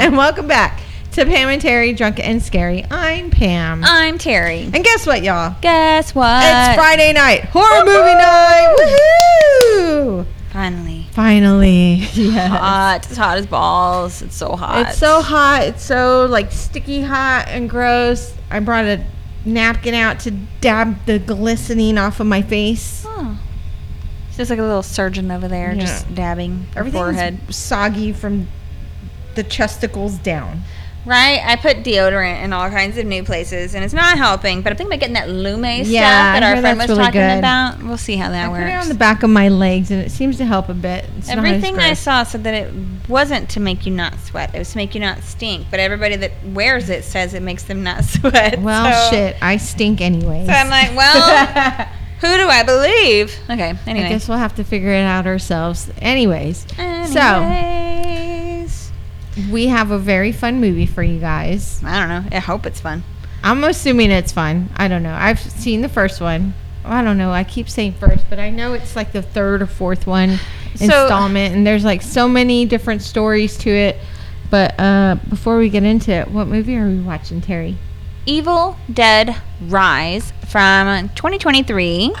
Hello. record. Hello. and welcome back to Pam and Terry, Drunk and Scary. I'm Pam. I'm Terry. and guess what, y'all? Guess what? it's Friday night, horror movie night. Woohoo! Finally. Finally, yes. Hot. It's hot as balls. It's so hot. It's so hot. It's so like sticky hot and gross. I brought a napkin out to dab the glistening off of my face. Oh. It's just like a little surgeon over there, Yeah. just dabbing her Everything's forehead. soggy from the chesticles down. Right? I put deodorant in all kinds of new places, and it's not helping. But I'm thinking about getting that Lume Yeah, stuff that our friend was really talking good. about. We'll see how that I put works. it on the back of my legs, and it seems to help a bit. It's not Everything I saw said that it wasn't to make you not sweat. It was to make you not stink. But everybody that wears it says it makes them not sweat. Well, so, shit, I stink anyway. So I'm like, well, who do I believe? Okay. Anyway. I guess we'll have to figure it out ourselves. Anyways, Anyways. We have a very fun movie for you guys. I don't know. I hope it's fun. I'm assuming it's fun. I don't know. I've seen the first one. I don't know. I keep saying first, but I know it's like the third or fourth one So- installment, and there's like so many different stories to it. But uh, before we get into it, what movie are we watching, Terry? Evil Dead Rise from 2023.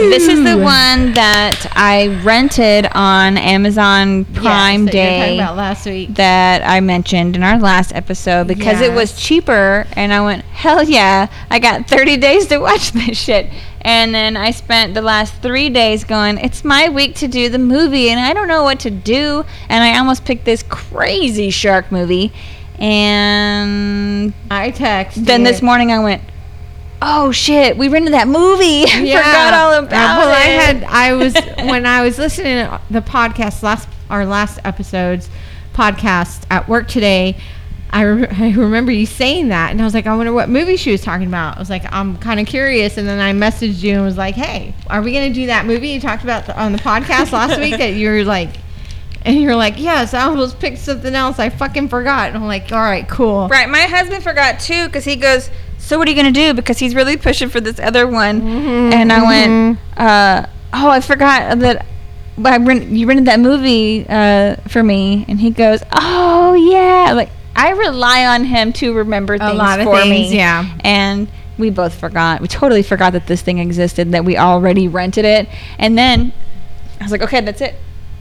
This is the one that I rented on Amazon Prime Yes, that you were talking Day. about last week. that I mentioned in our last episode because it was cheaper and I went, hell yeah, I got 30 days to watch this shit. And then I spent the last three days going, it's my week to do the movie and I don't know what to do. And I almost picked this crazy shark movie. And I texted. then this morning I went, oh shit, we rented that movie. I forgot all Uh, about well, it. I had I was when I was listening to the podcast last our last episode's podcast at work today. I, re- I remember you saying that, and I was like, I wonder what movie she was talking about. I was like, I'm kind of curious, and then I messaged you and was like, Hey, are we gonna do that movie you talked about on the podcast last week? That you were like, and you're like, Yes, I almost picked something else. I fucking forgot. And I'm like, All right, cool. Right, my husband forgot too because he goes, "So what are you gonna do?" Because he's really pushing for this other one, Mhm, and I went, mhm. uh, "Oh, I forgot that I rent, you rented that movie uh, for me." And he goes, "Oh yeah," like I rely on him to remember A things lot of for things, me. yeah. and we both forgot. We totally forgot that this thing existed. That we already rented it, and then I was like, "Okay, that's it."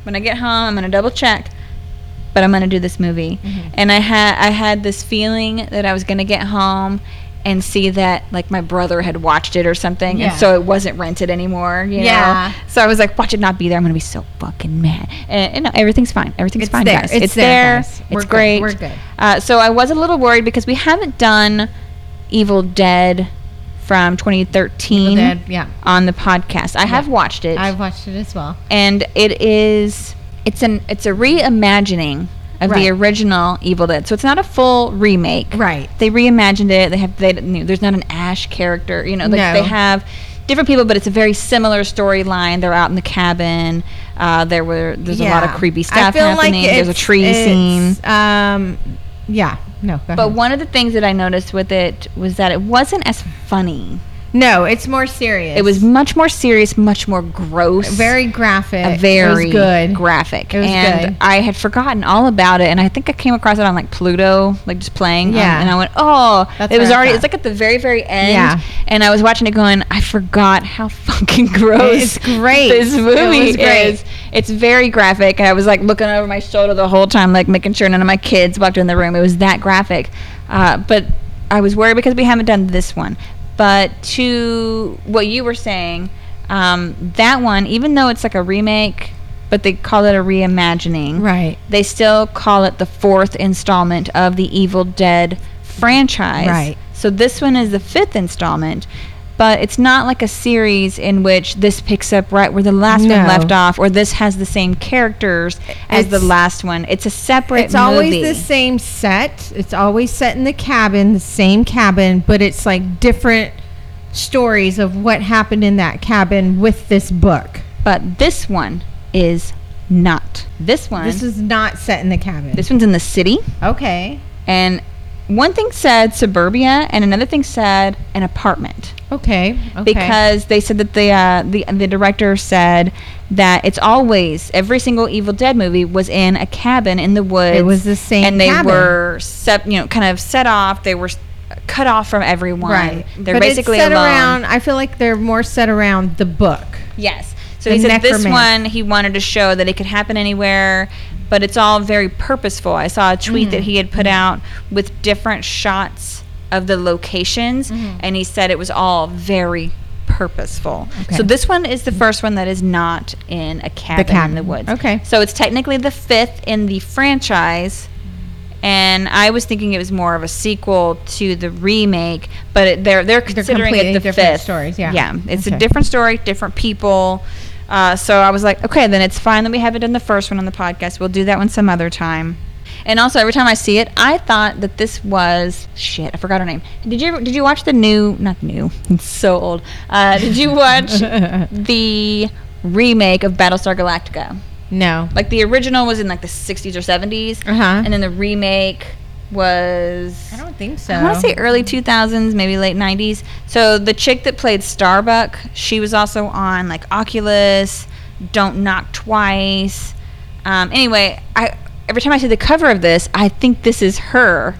When I get home, I'm gonna double check but I'm gonna do this movie. Mhm. And I had I had this feeling that I was gonna get home and see that like my brother had watched it or something, Yeah. and so it wasn't rented anymore. You Yeah. Know? So I was like, watch it not be there. I'm gonna be so fucking mad. And, and no, everything's fine. Everything's It's fine, there. guys. It's It's, there, there. guys. It's We're good. great. We're good. Uh, so I was a little worried because we haven't done Evil Dead from 2013 Evil Dead, yeah. on the podcast. I have watched it I've watched it as well. and it is it's an it's a reimagining of Right. the original Evil Dead. So it's not a full remake. Right. They reimagined it. They have they you know, there's not an Ash character. You know, like No. they have different people, but it's a very similar storyline. They're out in the cabin. Uh, there were there's a lot of creepy stuff happening. there's a tree scene. Um, yeah. No. But ahead. one of the things that I noticed with it was that it wasn't as funny. No, it's more serious. It was much more serious, much more gross. very graphic. very it was good. graphic. It was and good. I had forgotten all about it, and I think I came across it on like Pluto, like just playing. Yeah. and I went, oh, That's it was already. It's like at the very, very end. Yeah. And I was watching it, going, I forgot how fucking gross. It's great. This movie was great. is. It's very graphic, and I was like looking over my shoulder the whole time, like making sure none of my kids walked in the room. It was that graphic. Uh, but I was worried because we haven't done this one. But to what you were saying, um, that one, even though it's like a remake, but they call it a reimagining, Right. they still call it the fourth installment of the Evil Dead franchise. Right. So this one is the fifth installment, but it's not like a series in which this picks up right where the last No. one left off, or this has the same characters as the last one. It's a separate. It's always the same set. It's always set in the cabin, the same cabin, but it's like different stories of what happened in that cabin with this book. But this one is not. This one. This is not set in the cabin. this one's in the city. okay. and one thing said suburbia, and another thing said an apartment. Okay. Okay. because they said that the uh, the the director said that it's always every single Evil Dead movie was in a cabin in the woods. It was the same and they cabin. were sep- you know kind of set off. They were cut off from everyone. right. They're but basically set alone. around. I feel like they're more set around the book. Yes. So The he said this one he wanted to show that it could happen anywhere, but it's all very purposeful. I saw a tweet Mm-hmm. that he had put out with different shots of the locations, Mm-hmm. and he said it was all very purposeful. Okay. So this one is the first one that is not in a cabin, in cabin. the woods. Okay. So it's technically the fifth in the franchise. And I was thinking it was more of a sequel to the remake, but it, they're they're considering completely it the different fifth. stories, yeah. yeah, it's Okay. a different story, different people. Uh, so I was like, okay, then it's fine that we haven't done the first one on the podcast. We'll do that one some other time. And also, every time I see it, I thought that this was shit. I forgot her name. Did you ever, did you watch the new? Not new. It's so old. Uh, did you watch the remake of Battlestar Galactica? No. Like the original was in like the 60s or 70s, Uh huh. and then the remake was I don't think so. I want to say early 2000s, maybe late 90s. So the chick that played Starbuck, she was also on like Oculus, Don't Knock Twice. Um, anyway, I every time I see the cover of this, I think this is her.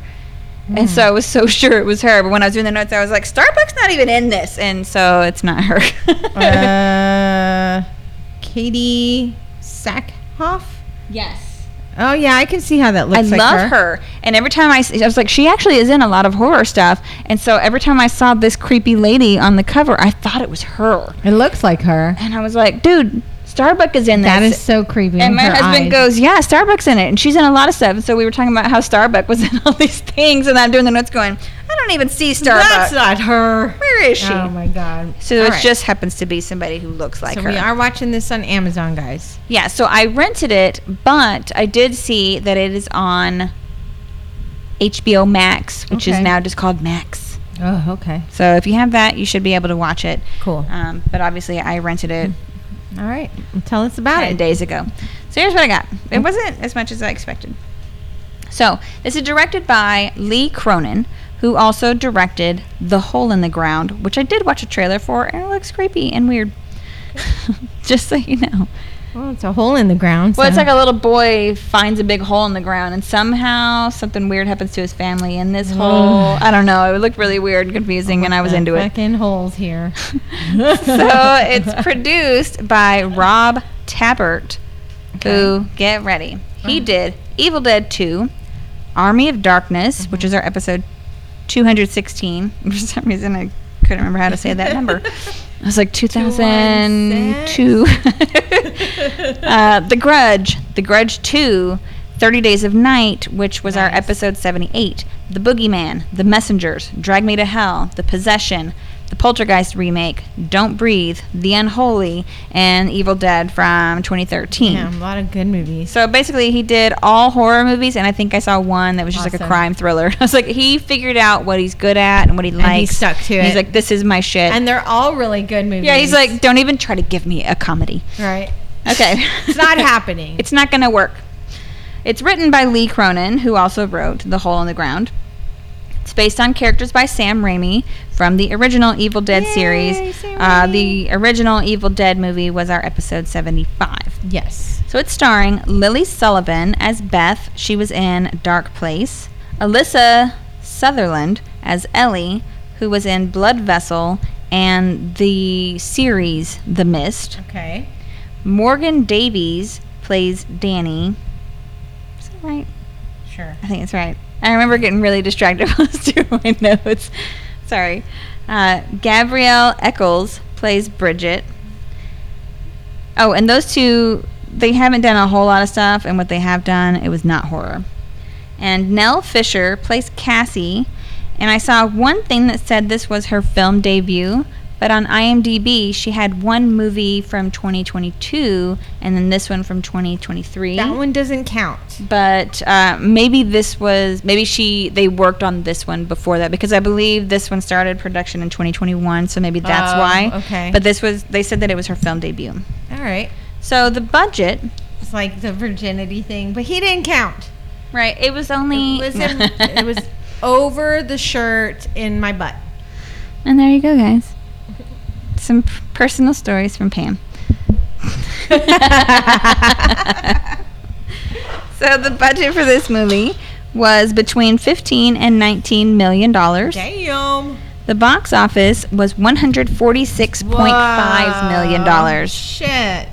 And so I was so sure it was her, but when I was doing the notes, I was like, Starbuck's not even in this, and so it's not her. uh, Katee Sackhoff. yes. Oh yeah, I can see how that I looks. like love her. And every time I, I was like, she actually is in a lot of horror stuff. And so every time I saw this creepy lady on the cover, I thought it was her. It looks like her. And I was like, dude, Starbuck is in this. That is so creepy. and my husband eyes. goes, yeah, Starbuck's in it. And she's in a lot of stuff. And so we were talking about how Starbuck was in all these things. And I'm doing the notes going, I don't even see Starbuck. That's not her. Where is she? Oh my god. so All it right. just happens to be somebody who looks like so her. we are watching this on Amazon, guys. Yeah, so I rented it, but I did see that it is on HBO Max, which is now just called Max. Oh, okay. So if you have that, you should be able to watch it. Cool. Um, but obviously, I rented it All right. Well, tell us about it. days ago. So here's what I got. It mm. wasn't as much as I expected. So this is directed by Lee Cronin, who also directed The Hole in the Ground, which I did watch a trailer for, and it looks creepy and weird. Just so you know. Well, it's a hole in the ground. Well, it's like a little boy finds a big hole in the ground, and somehow something weird happens to his family in this hole. I don't know. It looked really weird and confusing, and I was into it. Fucking holes here. so it's produced by Rob Tapert, who get ready. He did Evil Dead 2, Army of Darkness, which mm-hmm. is our episode 216. For some reason, I couldn't remember how to say that number. I was like 2002. uh, the Grudge, The Grudge 2, 30 Days of Night, which was our episode 78. The Boogeyman, The Messengers, Drag Me to Hell, The Possession, the Poltergeist remake, Don't Breathe, The Unholy, and Evil Dead from 2013. yeah, a lot of good movies. So basically, he did all horror movies, and I think I saw one that was just like a crime thriller. I was like, he figured out what he's good at and what he likes. he stuck to He's it. like, this is my shit. And they're all really good movies. yeah, he's like, don't even try to give me a comedy. right. Okay. It's not happening. It's not going to work. It's written by Lee Cronin, who also wrote The Hole in the Ground. It's based on characters by Sam Raimi from the original Evil Dead Yay, series. Uh, the original Evil Dead movie was our episode 75. yes. So it's starring Lily Sullivan as Beth. She was in Dark Place. Alyssa Sutherland as Ellie, who was in Blood Vessel and the series The Mist. Okay. Morgan Davies plays Danny. Is that right? Sure. I think it's right. I remember getting really distracted while I was doing my notes. Sorry. Uh, Gabrielle Echols plays Bridget. Oh, and those two, they haven't done a whole lot of stuff, and what they have done, it was not horror. And Nell Fisher plays Cassie, and I saw one thing that said this was her film debut, but on IMDb, she had one movie from 2022, and then this one from 2023 That one doesn't count. but uh, maybe this was maybe she they worked on this one before that because I believe this one started production in 2021, so maybe that's Oh, why. okay. But this was they said that it was her film debut. All right. So the budget, It's like the virginity thing, but he didn't count. right? It was only It was, in, it was over the shirt in my butt. And there you go, guys. Some p- personal stories from Pam. so the budget for this movie was between 15 and 19 million dollars. Damn. The box office was 146.5 million dollars. Shit.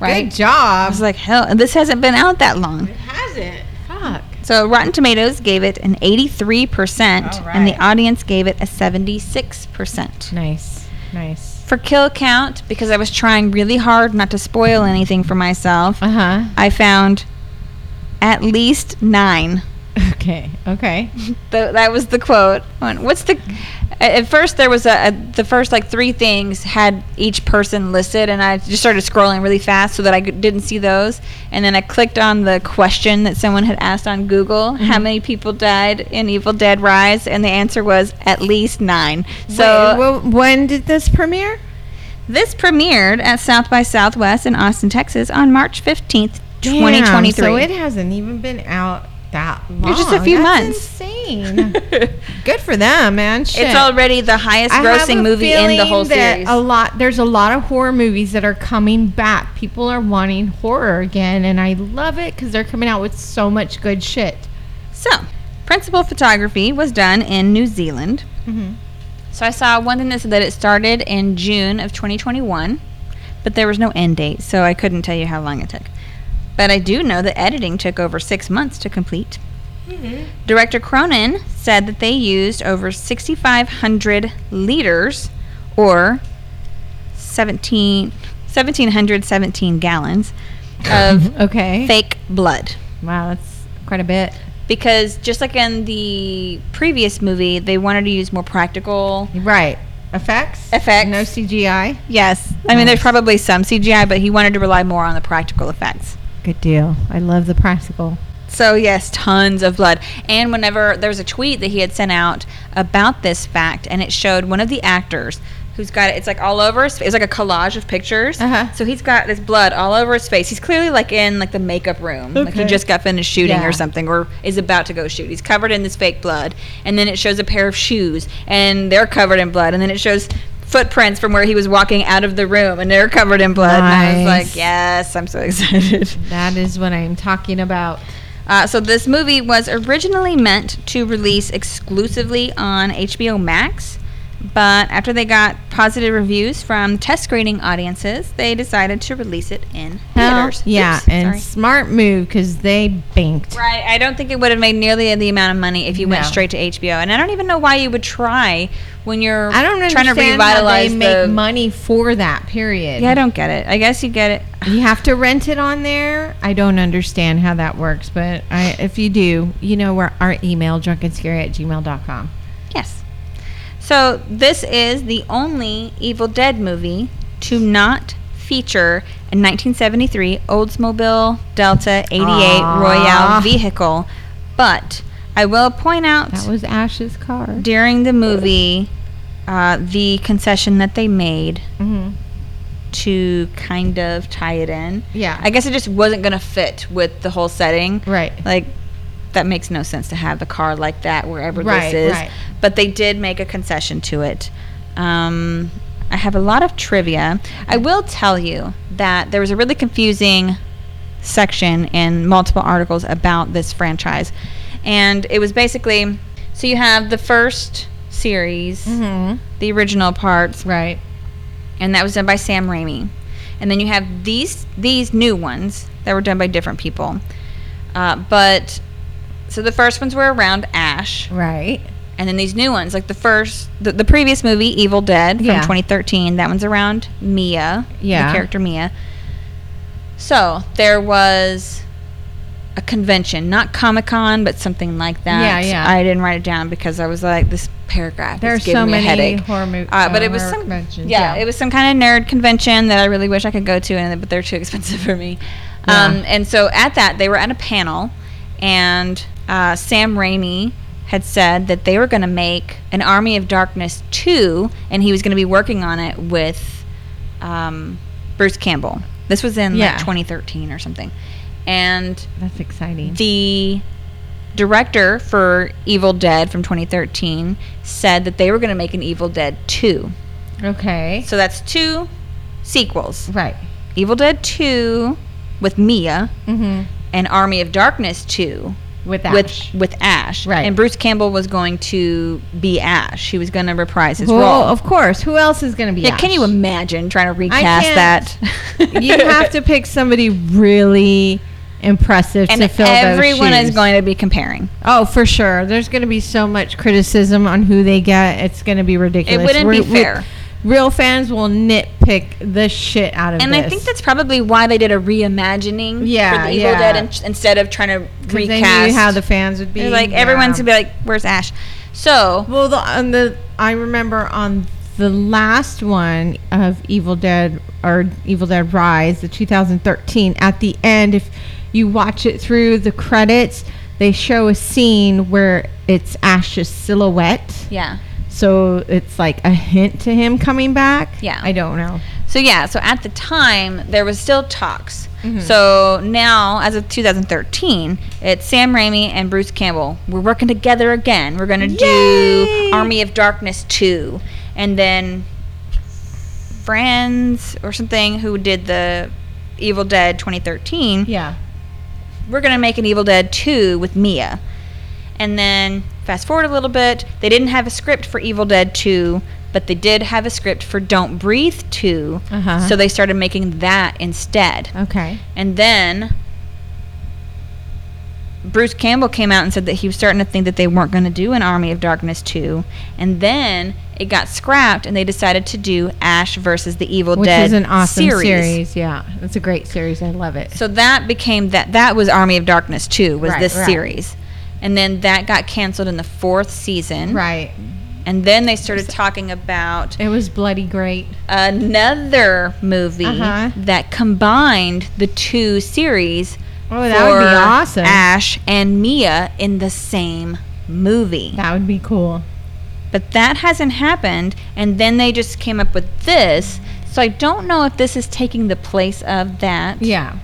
Right? Good job. I was like, hell, and this hasn't been out that long. it hasn't. Fuck. So Rotten Tomatoes gave it an 83%, All and the audience gave it a 76%. Nice. Nice. For kill count, because I was trying really hard not to spoil anything for myself, Uh huh. I found at least nine. Okay. Okay. Th- that was the quote. What's the? At at first, there was a, a the first like three things had each person listed, and I just started scrolling really fast so that I g- didn't see those. And then I clicked on the question that someone had asked on Google: How Mhm. many people died in Evil Dead Rise? And the answer was at least nine. So So, well, when did this premiere? this premiered at South by Southwest in Austin, Texas, on March fifteenth, twenty twenty Damn, So it hasn't even been out that long. just a few That's months. Insane. Good for them, man. Shit. It's already the highest I grossing movie in the whole series. A lot. There's a lot of horror movies that are coming back. People are wanting horror again, and I love it because they're coming out with so much good shit. So, principal photography was done in New Zealand. Mm-hmm. So I saw one thing that said that it started in June of 2021, but there was no end date, so I couldn't tell you how long it took. But I do know that editing took over six months to complete. Mm-hmm. Director Cronin said that they used over 6,500 liters, or 17, 1,717 gallons, of Okay. fake blood. Wow, that's quite a bit. because just like in the previous movie, they wanted to use more practical. Right. Effects. Effects. No CGI. Yes, I mean there's probably some CGI, but he wanted to rely more on the practical effects. Good deal. I love the practical. So yes, tons of blood. And whenever there was a tweet that he had sent out about this fact, and it showed one of the actors who's got it. It's like all over his face. It's like a collage of pictures. Uh-huh. So he's got this blood all over his face. He's clearly like in like the makeup room, Okay. like he just got finished shooting Yeah. or something, or is about to go shoot. He's covered in this fake blood, and then it shows a pair of shoes, and they're covered in blood, and then it shows footprints from where he was walking out of the room, and they're covered in blood. And I was like, yes, I'm so excited. That is what I'm talking about. Uh, so this movie was originally meant to release exclusively on HBO Max, but after they got positive reviews from test screening audiences, they decided to release it in theaters. yeah, Oops, and sorry. smart move because they banked. Right, I don't think it would have made nearly the amount of money if you went straight to HBO, and I don't even know why you would try when you're I don't trying to revitalize how they make the. money for that period. yeah, I don't get it. I guess you get it. You have to rent it on there. I don't understand how that works, but I, if you do, you know where our email drunkandscary at gmail.com. So this is the only Evil Dead movie to not feature a 1973 Oldsmobile Delta 88 Aw. Royale vehicle, but I will point out That was Ash's car. during the movie uh, the concession that they made hmm to kind of tie it in. Yeah. I guess it just wasn't going to fit with the whole setting. right. Like that makes no sense to have the car like that wherever Right, this is. right. But they did make a concession to it. Um, I have a lot of trivia. I will tell you that there was a really confusing section in multiple articles about this franchise. And it was basically so you have the first series, hmm the original parts, Right. and that was done by Sam Raimi. And then you have these these new ones that were done by different people. Uh, but so the first ones were around Ash, Right. and then these new ones, like the first, the, the previous movie, Evil Dead from Yeah. 2013, that one's around Mia, Yeah. the character Mia. So there was a convention, not Comic Con, but something like that. Yeah, yeah. I didn't write it down because I was like, this paragraph There are giving so me many a headache. horror movies. Uh, but it was some, yeah, it was some kind of nerd convention that I really wish I could go to, and but they're too expensive for me. Yeah. Um, and so at that, they were at a panel, and uh, Sam Raimi had said that they were going to make an Army of Darkness two, and he was going to be working on it with um, Bruce Campbell. This was in Yeah. like 2013 or something, and That's exciting. the director for Evil Dead from 2013 said that they were going to make an Evil Dead 2. Okay. So that's two sequels. Right. Evil Dead 2 with Mia Mm-hmm. and Army of Darkness 2 With Ash. with with Ash. Right. And Bruce Campbell was going to be Ash. He was going to reprise his well, role. of course. Who else is going to be? yeah, can you imagine trying to recast that? you have to pick somebody really impressive and to fill And everyone is going to be comparing. Oh, for sure. There's going to be so much criticism on who they get. It's going to be ridiculous. It wouldn't be We're- we- fair. Real fans will nitpick the shit out of this. And this. I think that's probably why they did a reimagining Yeah, for the Evil yeah. Dead in, instead of trying to recast. How the fans would be. They're like Yeah. everyone's gonna be like, "Where's Ash?" So Well, the, on the I remember on the last one of Evil Dead or Evil Dead Rise, the 2013. At the end, if you watch it through the credits, they show a scene where it's Ash's silhouette. yeah, So it's like a hint to him coming back. Yeah. I don't know. so yeah, so at the time there was still talks. Mhm. So now, as of 2013, it's Sam Raimi and Bruce Campbell. We're working together again. We're gonna Yay! do Army of Darkness 2, and then Friends or something who did the Evil Dead 2013. Yeah. we're gonna make an Evil Dead 2 with Mia. And then fast forward a little bit, they didn't have a script for Evil Dead 2, but they did have a script for Don't Breathe 2. Uh-huh. So they started making that instead. Okay. And then Bruce Campbell came out and said that he was starting to think that they weren't going to do an Army of Darkness 2. And then it got scrapped and they decided to do Ash versus the Evil Which Dead Which is an awesome series. series. Yeah. It's a great series. I love it. So that became that that was Army of Darkness 2 was Right, this right. series. And then that got canceled in the fourth season. right. And then they started talking about It was bloody great. another movie Uh-huh. that combined the two series Oh, that would be for awesome. Ash and Mia in the same movie. That would be cool. But that hasn't happened and then they just came up with this. So I don't know if this is taking the place of that. Yeah.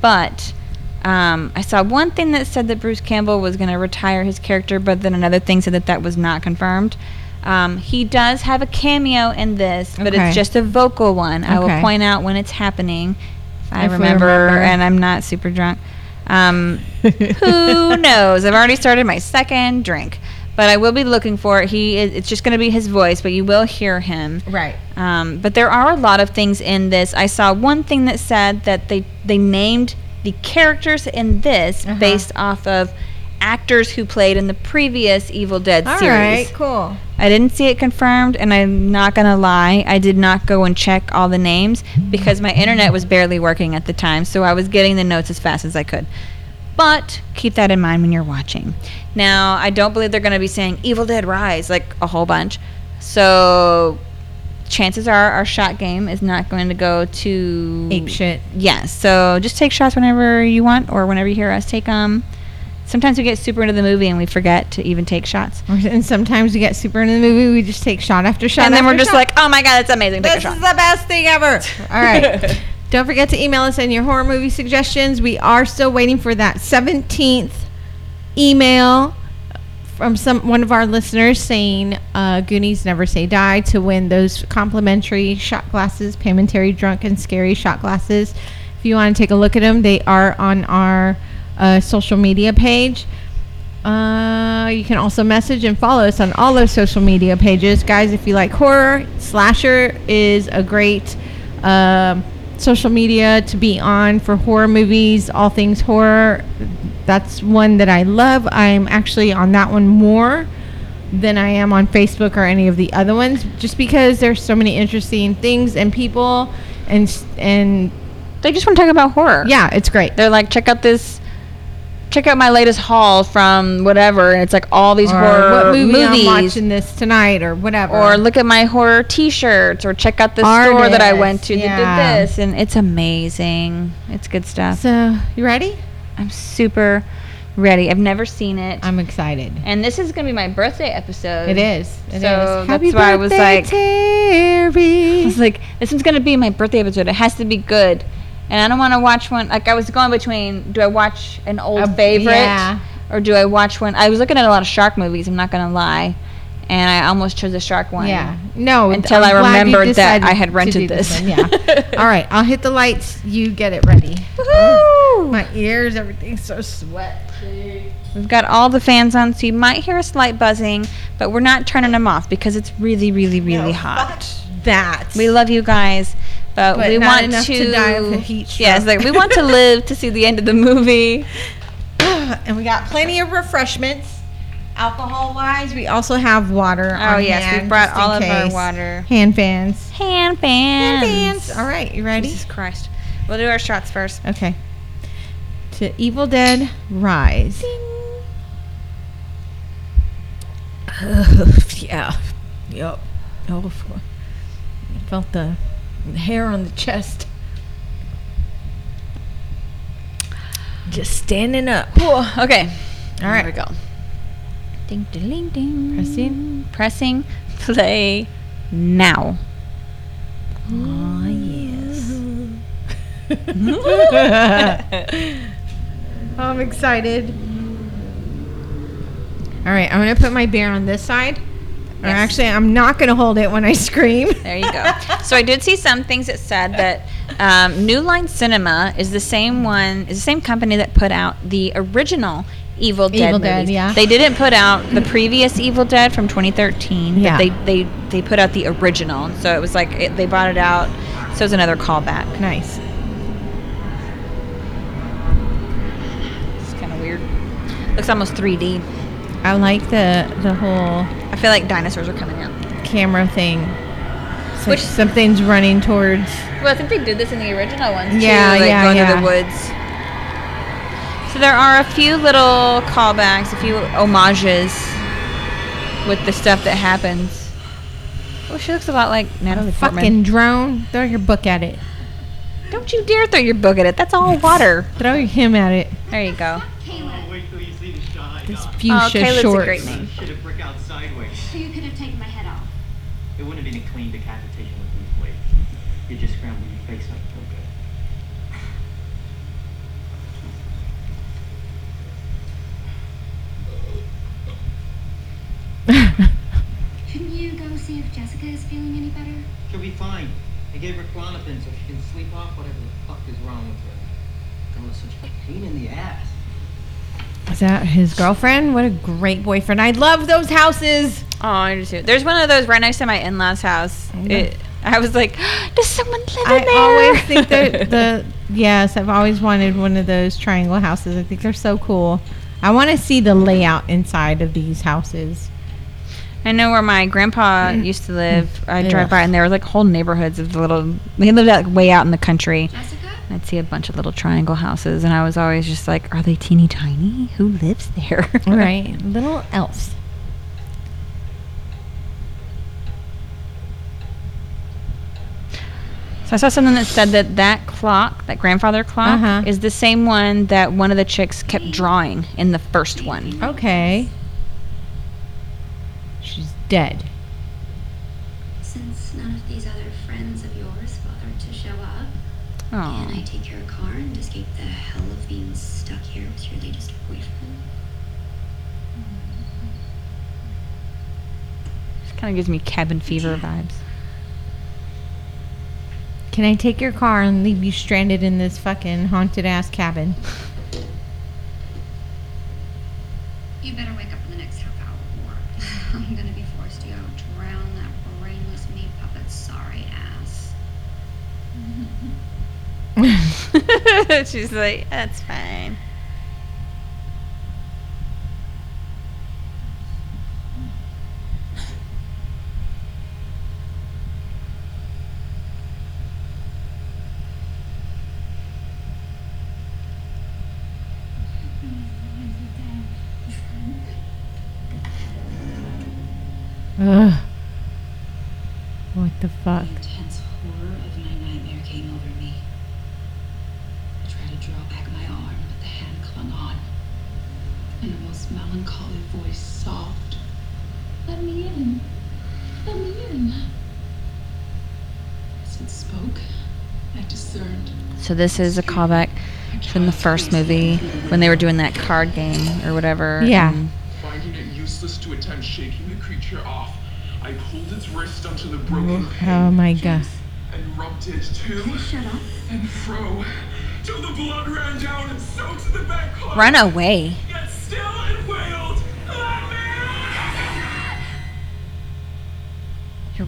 But um, I saw one thing that said that Bruce Campbell was going to retire his character, but then another thing said that that was not confirmed. Um, he does have a cameo in this, but Okay. it's just a vocal one. I will point out when it's happening. If I If remember, remember. and I'm not super drunk. Um, who knows? I've already started my second drink, but I will be looking for it. He is, it's just going to be his voice, but you will hear him. Right. Um, but there are a lot of things in this. I saw one thing that said that they they named the characters in this Uh-huh. based off of actors who played in the previous Evil Dead All series. right. Cool. I didn't see it confirmed, and I'm not gonna lie, I did not go and check all the names because my internet was barely working at the time, so I was getting the notes as fast as I could. But keep that in mind when you're watching. Now, I don't believe they're gonna be saying Evil Dead Rise like a whole bunch, so chances are our shot game is not going to go to Ape shit. Yes, so just take shots whenever you want or whenever you hear us take them. Sometimes we get super into the movie and we forget to even take shots. And sometimes we get super into the movie. We just take shot after shot. and then we're just shot. like, oh my god, it's amazing. Take a This shot. is the best thing ever. All right. Don't forget to email us any your horror movie suggestions. We are still waiting for that 17th email from some one of our listeners saying uh, Goonies Never Say Die to win those complimentary shot glasses, Paymentary Drunk and Scary shot glasses. If you want to take a look at them, they are on our uh, social media page. Uh, you can also message and follow us on all those social media pages, guys. If you like horror, slasher is a great um social media to be on for horror movies, all things horror. That's one that I love. I'm actually on that one more than I am on Facebook or any of the other ones, just because there's so many interesting things and people, and and They just want to talk about horror. yeah, it's great. They're like, check out this, check out my latest haul from whatever, and it's like all these Or horror what movie movies. I'm watching this tonight or whatever. or look at my horror T-shirts, or check out this store that I went to Artists, that did this, and it's amazing. It's good stuff. So you ready? I'm super ready. I've never seen it, I'm excited. and this is gonna be my birthday episode. It is. It is. So Happy that's why I was like- I was like, this is gonna be my birthday episode. It has to be good, and I don't want to watch one. Like I was going between, do I watch an old A- favorite, yeah. or do I watch one? I was looking at a lot of shark movies. I'm not gonna lie, and I almost chose the shark one. Yeah. No. Until I'm I remembered that I had rented this. one, Yeah. All right. I'll hit the lights. You get it ready. Woohoo! My ears, everything's so sweaty. We've got all the fans on, so you might hear a slight buzzing, but we're not turning them off because it's really, really, really hot. That. We love you guys, but, But we want to, to die of a heat Yes, like we want to live to see the end of the movie. and we got plenty of refreshments. Alcohol wise, we also have water. Oh yes, we brought all of our water. Hand fans. Hand fans. Hand fans. All right, you ready? Jesus Christ. We'll do our shots first. Okay. To Evil Dead Rise. yeah. Yep. Oh, I felt the hair on the chest. Just standing up. Okay. All right. Here we go. Ding, ding, ding, ding. Pressing. Pressing play now. Oh, yes. I'm excited. All right, I'm going to put my bear on this side. Or Yes. actually, I'm not going to hold it when I scream. There you go. so I did see some things that said that um, New Line Cinema is the same one, is the same company that put out the original Evil Dead Evil Dead, yeah. They didn't put out the previous Evil Dead from 2013, Yeah. but they, they they put out the original. So it was like it, they bought it out. So it was another callback. nice. It's kind of weird. Looks almost 3D. I like the the whole I feel like dinosaurs are coming out. camera thing. It's like Which- something's running towards. Well, I think they did this in the original one too. Yeah, like yeah, going yeah. through the woods. So there are a few little callbacks, a few homages with the stuff that happens. Oh, she looks a lot like Natalie Portman. Fucking drone. Throw your book at it. Don't you dare throw your book at it. That's all water. Throw him at it. There you go. This got. fuchsia oh, Caleb's shorts. a great name. Should have brick out sideways. So you could have taken my head off. It wouldn't have been a clean decapitation with these blades. You just scrambled your face up real good. Shouldn't you go see if Jessica is feeling any better? She'll be fine. I gave her Klonopin so she can sleep off whatever the fuck is wrong with her. Girl is such a pain in the ass. Is that his girlfriend? What a great boyfriend. I love those houses. Oh, I do too. There's one of those right next to my in-laws' house. I. It, I was like, does someone live in there? I always think that the yes, I've always wanted one of those triangle houses. I think they're so cool. I want to see the layout inside of these houses. I know where my grandpa mm. used to live. I mm. drive by, and there were like whole neighborhoods of the little. They lived out like, way out in the country. Jessica? I'd see a bunch of little triangle houses, and I was always just like, "Are they teeny tiny? Who lives there?" Right, little elves. So I saw something that said that that clock, that grandfather clock, Uh-huh. is the same one that one of the chicks kept drawing in the first one. Okay. She's dead. Oh, can I take your car and escape the hell of being stuck here with your latest boyfriend? This kind of gives me cabin fever vibes. Can I take your car and leave you stranded in this fucking haunted ass cabin? You better wake up in the next half hour or I'm gonna She's like, "That's fine." Ugh. What the fuck? In. Let me in. As it spoke, I discerned So this is a callback. from the first movie when they were doing that card game or whatever. Yeah. and- Finding it useless to attempt shaking the creature off, I pulled its wrist onto the broken Oh pane oh my god. and rubbed it to Shut up. and fro till the blood ran down and soaked the bed clothes. Run away. Yet still it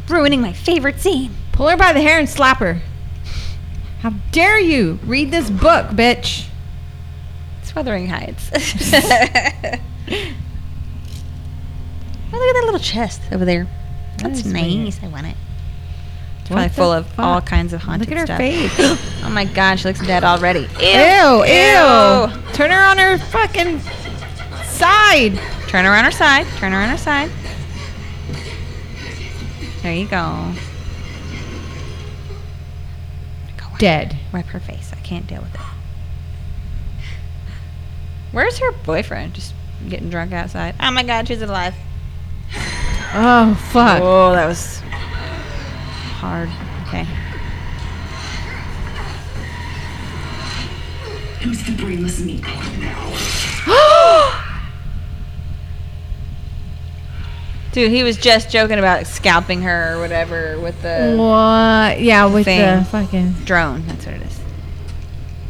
You're ruining my favorite scene. Pull her by the hair and slap her. How dare you read this book, bitch? It's Wuthering Heights. oh, look at that little chest over there. That's weird. nice. I want it. It's What probably full of all kinds of haunted stuff. Look at her stuff. face. oh my god, she looks dead already. Ew, ew. Turn her on her fucking side. Turn her on her side. Turn her on her side. There you go. Go away. Dead. Wipe her face. I can't deal with it. Where's her boyfriend? Just getting drunk outside. Oh my god, she's alive. Oh fuck. Oh, that was hard. Okay. Who's the brainless meatball now? Dude, he was just joking about scalping her or whatever with the What? Yeah, with Thing. the fucking. drone. That's what it is.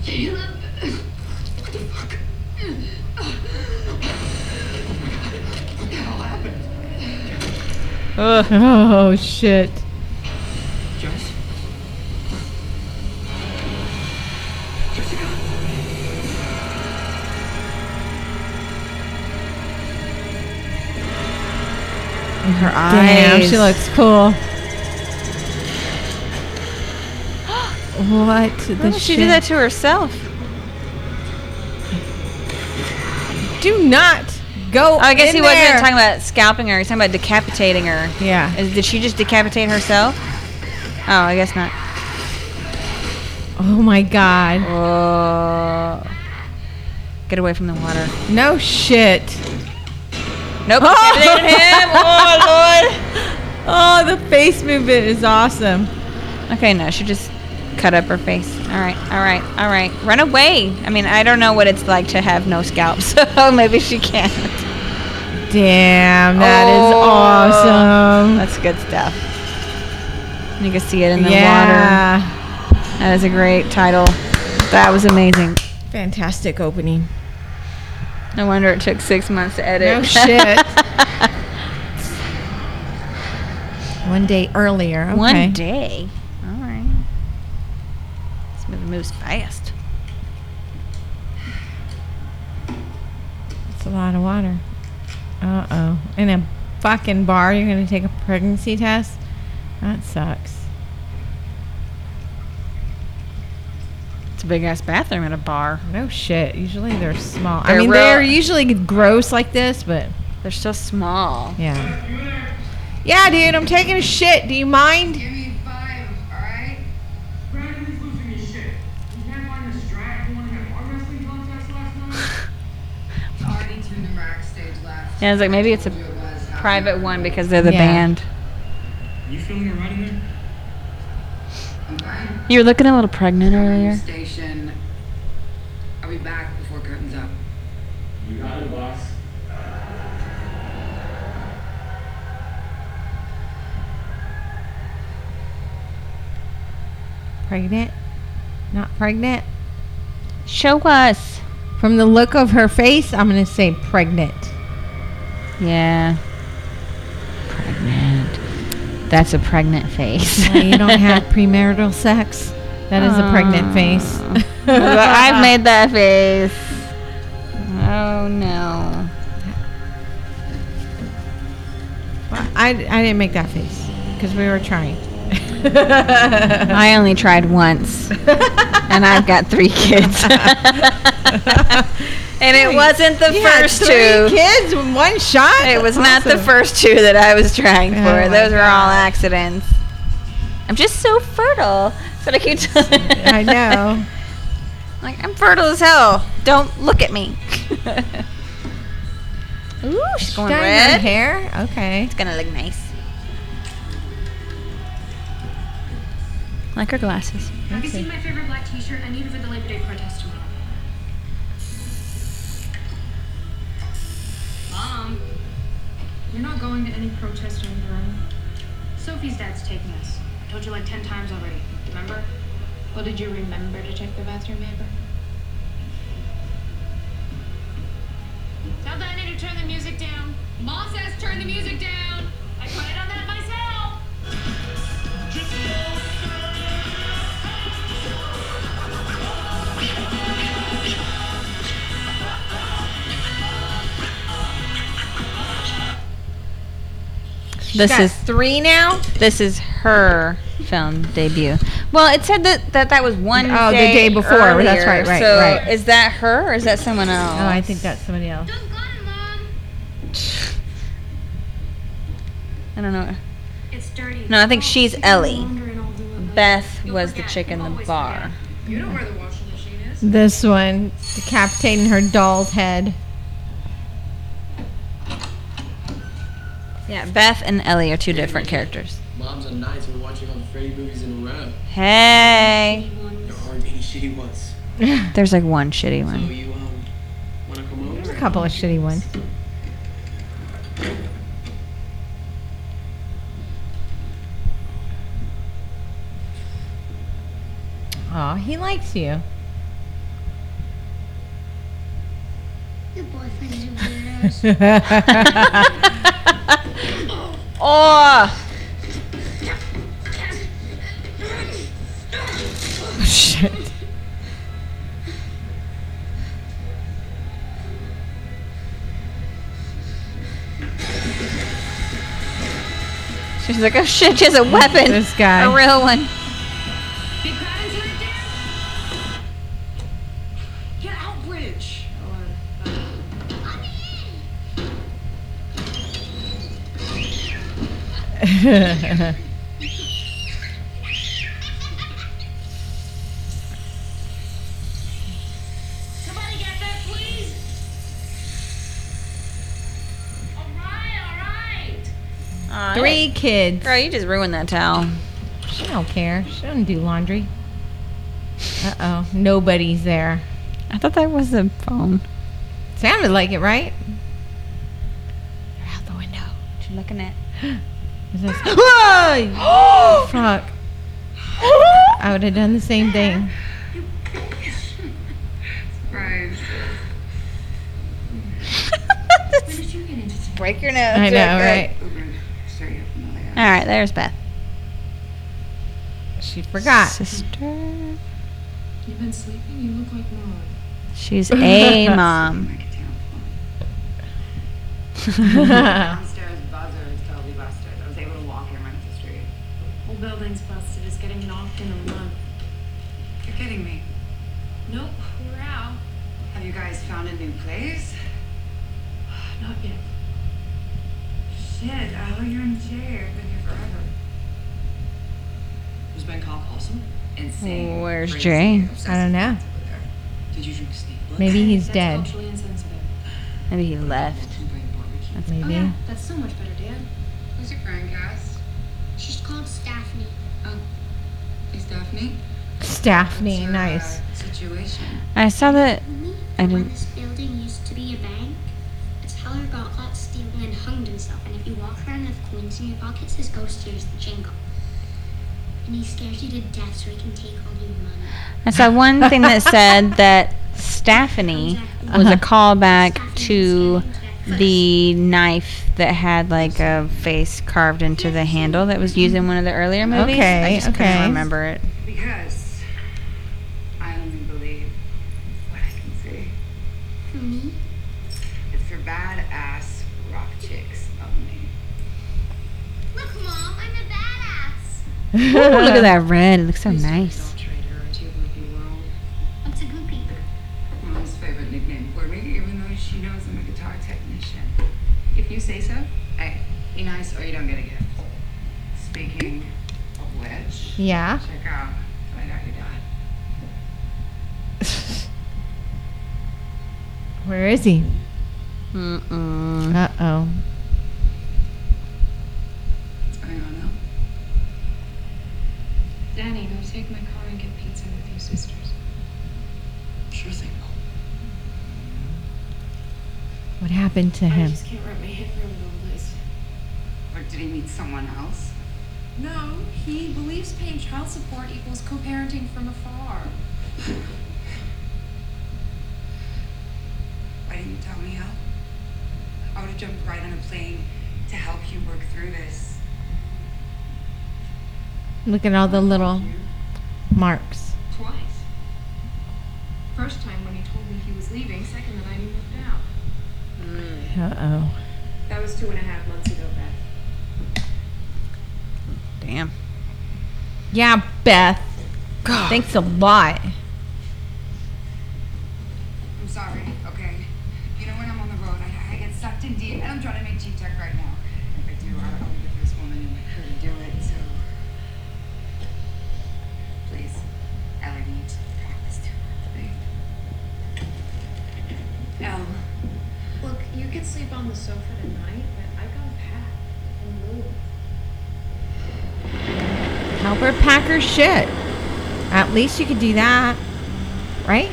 Caleb. What the fuck? What the hell happened? Ugh. Oh shit. Her Damn, eyes. she looks cool. what Why would she do that to herself? Do not go. Oh, I guess in he wasn't talking about scalping her. He's talking about decapitating her. Yeah. Is, did she just decapitate herself? Oh, I guess not. Oh my god. Oh. Get away from the water. No shit. Nope. Oh! Decapitated him. Oh, lord. Oh, the face movement is awesome. Okay, no, she just cut up her face. All right, all right, all right. Run away. I mean, I don't know what it's like to have no scalp, so maybe she can't. Damn, that is Oh. awesome. That's good stuff. You can see it in the water. yeah. That is a great title. That was amazing. Fantastic opening. No wonder it took six months to edit. No shit. One day earlier. Okay. One day. All right. This movie moves fast. It's a lot of water. Uh oh. In a fucking bar, you're gonna take a pregnancy test? That sucks. It's a big ass bathroom at a bar. No shit. Usually they're small. I They're mean, real- they're usually gross like this, but They're so small. yeah. Yeah, dude, I'm taking a shit. Do you mind? Give me five, alright? Brandon's losing his shit. You can't find a strat who won an arm wrestling contest last night? Already two numeric stage left. Yeah, I was like, maybe it's a Told you it was. How private one because they're the Yeah. band. You feeling alright in there? I'm fine. You were looking a little pregnant New earlier. Station. I'll be back before curtains up. You got it, boss. Pregnant? Not pregnant? Show us. From the look of her face, I'm gonna say pregnant. Yeah. That's a pregnant face. You don't have premarital sex? That is a pregnant ah. face. I've made that face. Oh no. I, I didn't make that face because we were trying. I only tried once, and I've got three kids. And it wasn't the You had first three two. kids in one shot. It was That's not the first two that I was trying Oh for. my Those were all accidents. I'm just so fertile. That's what I keep telling. I know. Like I'm fertile as hell. Don't look at me. Ooh, she's going Dyeing her red. hair. Okay. It's gonna look nice. Like her glasses. Have you seen my favorite black t-shirt? I need it for the Labor Day protest Um, tomorrow. going to any protest or anything. Sophie's dad's taking us. I told you like ten times already. Remember? Well, did you remember to check the bathroom, Amber? Tell Dinah to turn the music down. Mom says turn the music down. I planted on that myself. This Got is three now. this is her film debut. Well, it said that that, that was one. Oh, the day day before. That's earlier. right, right, so right. is that her or is that someone else? Oh, I think that's somebody else. Don't got it, Mom. I don't know. It's dirty. No, I think she's Ellie. Launder and I'll do it later. Beth was the chick in the bar. You know where the washing machine is. This one decapitating her doll's head. Yeah, Beth and Ellie are two different characters. Moms and nights we're watching all the Freddy movies in a row. Hey, There aren't any shitty ones. there's like one shitty So one. you um wanna come over? There's a couple of shitty ones. Oh, he likes you. Your boyfriend's a weirdo. oh, Shit. she's like, oh shit, she has a weapon. This guy. a real one. Three kids. Girl, you just ruined that towel. She don't care. She doesn't do laundry. Uh oh. Nobody's there. I thought that was a phone. Sounded like it, right? They're out the window. She's looking at. Is this- Whoa! Fuck. I would have done the same thing. Surprise. When did you get into town? Break your nose. I know, right? Uber straight up from LAX. All right, there's Beth. She forgot. Sister. You've been sleeping? You look like mom. She's a mom. Like a tampon. Downstairs buzzer is totally busted. I was able to walk in right up the street. Whole building's busted. It's getting knocked in a month. You're kidding me. Nope, we're out. Have you guys found a new place? Not yet. Shit, I hope you're in jail. Been here forever. Was Bangkok awesome? Insane. Where's Crazy, Jay? obsessive I don't know. Did you drink snake blood? Maybe he's That's dead. culturally insensitive. Maybe he left. Can. Maybe. Oh yeah, that's so much better, Dad. Who's your friend, Cass? She's called Staffney. Is Daphne? Staffney, What's her, nice. uh, situation. I saw that. Homie, I when didn't- this building used to be a bank, a teller got caught stealing and hunged himself. And if you walk around with coins in your pockets, his ghost hears the jingle. And he scares you to death so he can take all your money. I saw one thing that said that Staffany was a Uh-huh. callback to the knife that had like a face carved into the handle that was used in one of the earlier movies. Okay, I just okay. couldn't remember it. Because I only believe what I can see. For me, It's for badass rock chicks only. look, Mom, I'm a badass. Ooh, look at that red. It looks so nice. Nice or you don't get. Speaking of which, Yeah. check out Find Out Your Dad. Where is he? Mm-mm. Uh oh. What's going on now? Danny, go take my car and get pizza with your sisters. Sure thing. What happened to I him? just can't wrap my head around all this. Did he meet someone else? No, he believes paying child support equals co-parenting from afar. Why didn't you tell me, Al? I would have jumped right on a plane to help you work through this. Look at all the little marks. Twice. First time when he told me he was leaving, second the night he moved out. Uh oh. That was two and a half months ago, Beth. Damn. Yeah, Beth. Thanks a lot. I'm sorry, okay? You know when I'm on the road, I, I get sucked in deep, and I'm trying to make cheap tech right now. If I do, I don't want to be the first woman in my crew to do it, so... Please, Ellie, we need to practice too Elle, look, you can sleep on the sofa tonight, but I gotta pack and move. Help her pack her shit. At least you could do that. Right?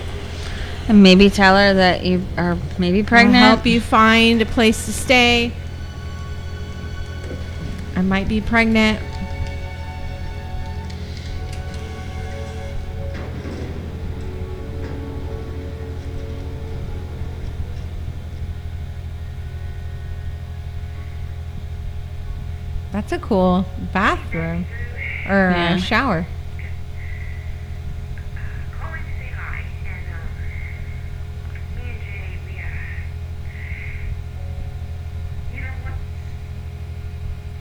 And maybe tell her that you are maybe I'll pregnant. help you find a place to stay. I might be pregnant. That's a cool bathroom or uh, Yeah. shower. calling to say hi, and uh, me and Jay, we uh, you know what?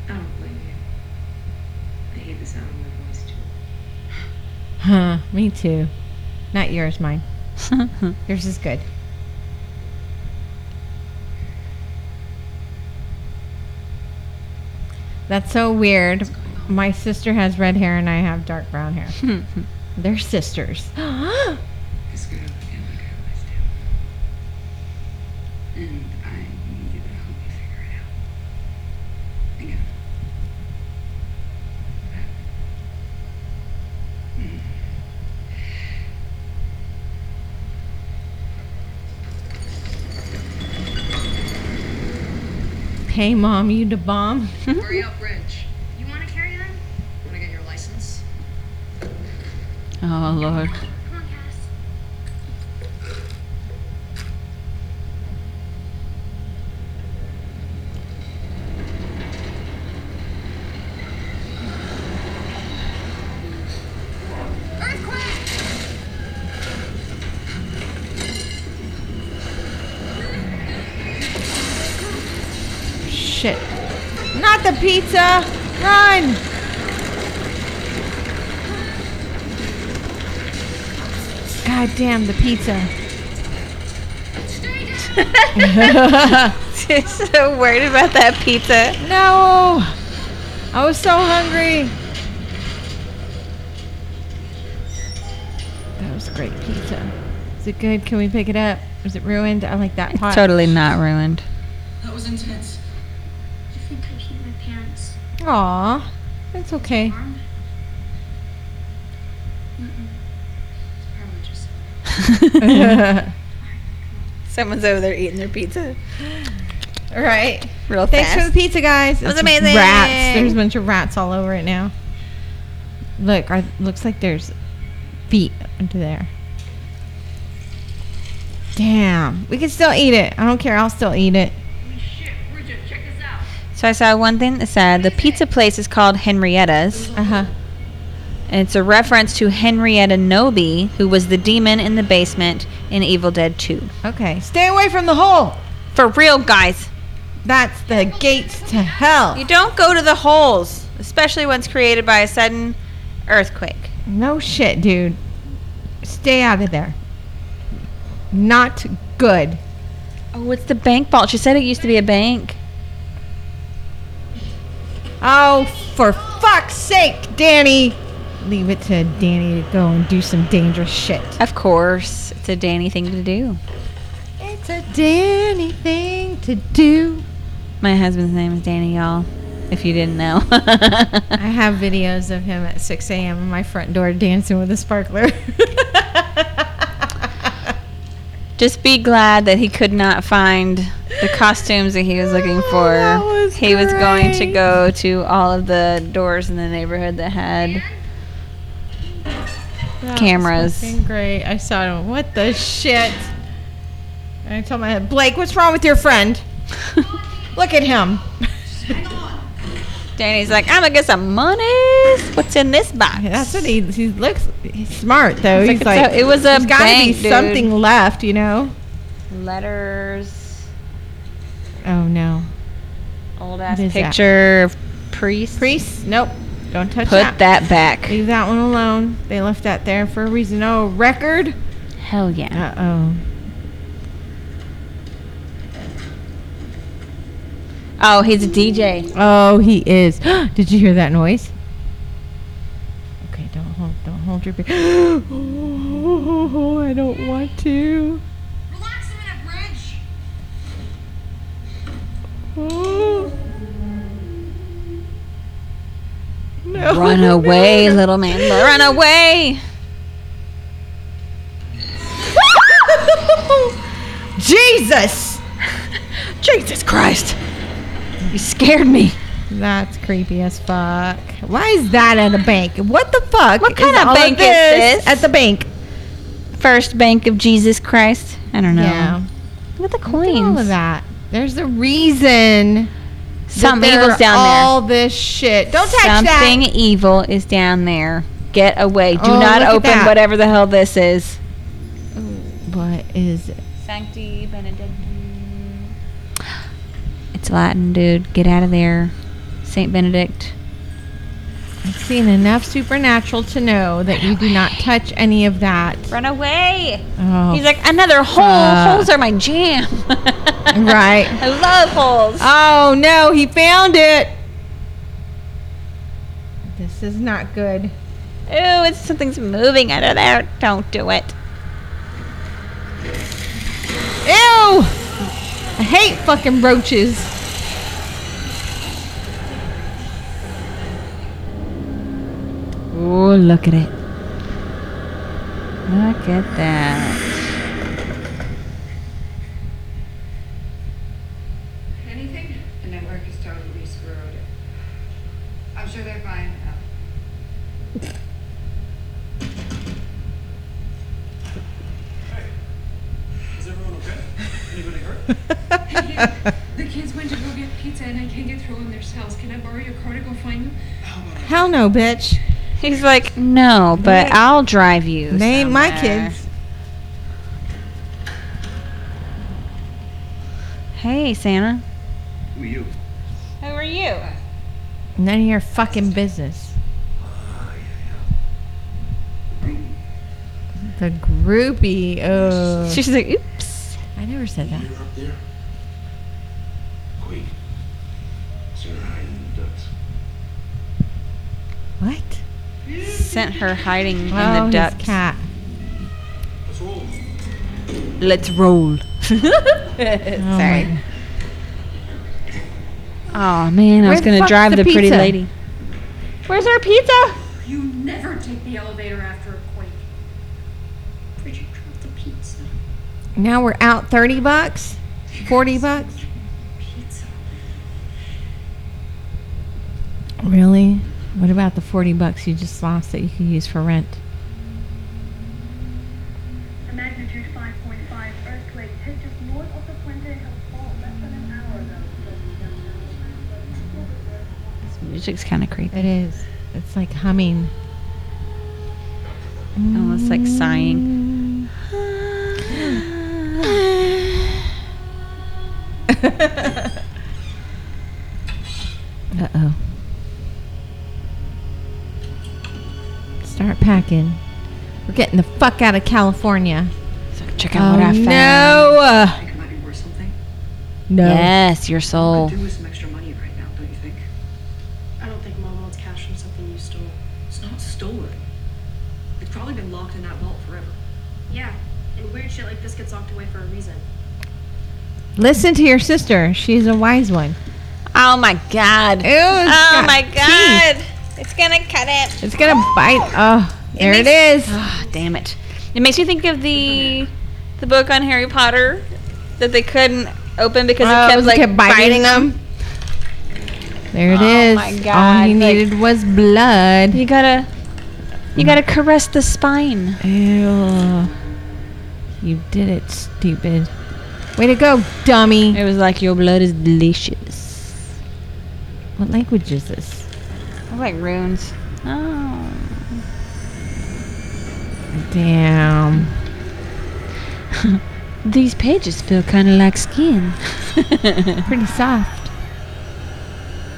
I don't blame you. I hate the sound of my voice too. Huh, me too. Not yours, mine. Yours is good. That's so weird. My sister has red hair and I have dark brown hair. They're sisters. It's good I can't look at my step. And I need you to help me figure it out. Again. Hey, mom, you the bomb. Hurry up, Rich. You want to carry them? Wanna get your license? Oh lord. Shit. Not the pizza! Run! God damn the pizza. She's so worried about that pizza. No! I was so hungry. That was great pizza. Is it good? Can we pick it up? Is it ruined? I like that pot. Totally not ruined. That was intense. I think I peed my pants. Aw, that's okay. Someone's over there eating their pizza. right. Real Thanks fast. for the pizza, guys. That was It's amazing. Rats. There's a bunch of rats all over it now. Look, are, looks like there's feet under there. Damn. We can still eat it. I don't care. I'll still eat it. Holy shit, Bridget, check this out. So I saw one thing that said the pizza place is called Henrietta's, Uh huh. And it's a reference to Henrietta Knowby, who was the demon in the basement in Evil Dead 2. Okay. Stay away from the hole. For real, guys. That's the gates to hell. You don't go to the holes, especially once created by a sudden earthquake. No shit, dude. Stay out of there. Not good. Oh, it's the bank vault. She said it used to be a bank. Oh, for fuck's sake, Danny. Leave it to Danny to go and do some dangerous shit. Of course, it's a Danny thing to do. It's a Danny thing to do. My husband's name is Danny, y'all. If you didn't know. I have videos of him at 6 a.m. in my front door dancing with a sparkler. Just be glad that he could not find the costumes that he was looking oh, for. That was he was going to go to all of the doors in the neighborhood that had That Cameras. great. I saw him. What the shit? And I told my head, Blake, what's wrong with your friend? Look at him. Danny's like, I'm gonna get some money. What's in this box? That's what he he looks. He's smart though. He's like, it was a there's gotta bank, be dude. something left, you know. Letters, Oh no, old ass is that? picture of priest. priest. Nope, don't touch that. Put that. that back. Leave that one alone. They left that there for a reason. Oh, record. Hell yeah. Uh oh. Oh, he's a DJ. Oh, he is. Did you hear that noise? Okay, don't hold, don't hold your. Be- oh, I don't want to. Relax a minute, Bridge. Oh. No. Run away, little man. Run away. Jesus! Jesus Christ. You scared me. That's creepy as fuck. Why is that at a bank? What the fuck? What kind of bank is this? At the bank. First Bank of Jesus Christ. I don't know. Yeah. Look at the Look at all of that. There's a reason. Something that evil's down are there. All this shit. Don't touch Something that. evil is down there. Get away. Do Oh, not open whatever the hell this is. What is it? Sancti Benedictum. It's Latin, dude. Get out of there. Saint Benedict. I've seen enough supernatural to know that you do not touch any of that. Run away. Oh, He's like, another hole. fuck. Holes are my jam. Right. I love holes. Oh no, he found it. This is not good. Oh, it's something's moving under there. Don't do it. Ew! I hate fucking roaches. Oh, look at it. Look at that. Anything? The network is totally screwed. I'm sure they're fine. Hey, is everyone okay? Anybody hurt? The kids went to go get pizza and I can't get through in their cells. Can I borrow your car to go find them? Hell no, bitch. He's like, no, but They- I'll drive you. They ain't my kids. Hey, Santa. Who are you? Who are you? None of your fucking business. The groupie. Oh. She's like, oops. I never said that. You're up there? Quick. Sooner hide the ducks. What? Sent her hiding in oh, the his ducks. cat. Let's roll. Let's roll. Oh Sorry. my- Oh man, I was Where the gonna fuck's drive the the, pretty lady. Where's our pizza? You never take the elevator after a quake. Bridget dropped the pizza. Now we're out 30 bucks? 40 bucks? Pizza. Really? What about the 40 bucks you just lost that you could use for rent? A magnitude 5.5 earthquake hit just north of the Puente Hills Fault less than an hour ago. This music's kind of creepy. It is. It's like humming. Almost like sighing. Start packing. We're getting the fuck out of California. So check out what I found. no! Uh, think it might be worth something. no. Yes, your I soul. could do with some extra money right now, don't you think? I don't think Mom wants cash from something you stole. It's not stolen. It's probably been locked in that vault forever. Yeah, and weird shit like this gets locked away for a reason. Listen to your sister. She's a wise one. Oh my god. Ew, Oh got my teeth. god. It's gonna cut it. It's gonna bite. Oh, there it makes- is. Ah, damn it. It makes me think of the The book on Harry Potter that they couldn't open because Oh, it kept like kept biting, biting them. There it Oh is. my All he like- needed was blood. You gotta, you gotta caress the spine. Ew. You did it, stupid. Way to go, dummy. It was like your blood is delicious. What language is this? I like runes. Oh. Damn. These pages feel kind of like skin. Pretty soft.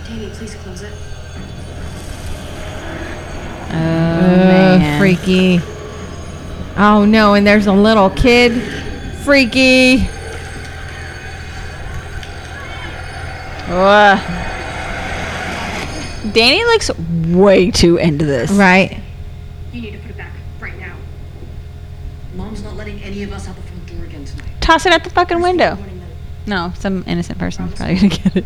Davey, please close it. Oh, Ugh, man. freaky. Oh no, and there's a little kid. Freaky. Ugh. Danny looks way too into this. Right. You need to put it back right now. Mom's not letting any of us out the front door again tonight. Toss it out the fucking window. No, some innocent person's probably gonna get it.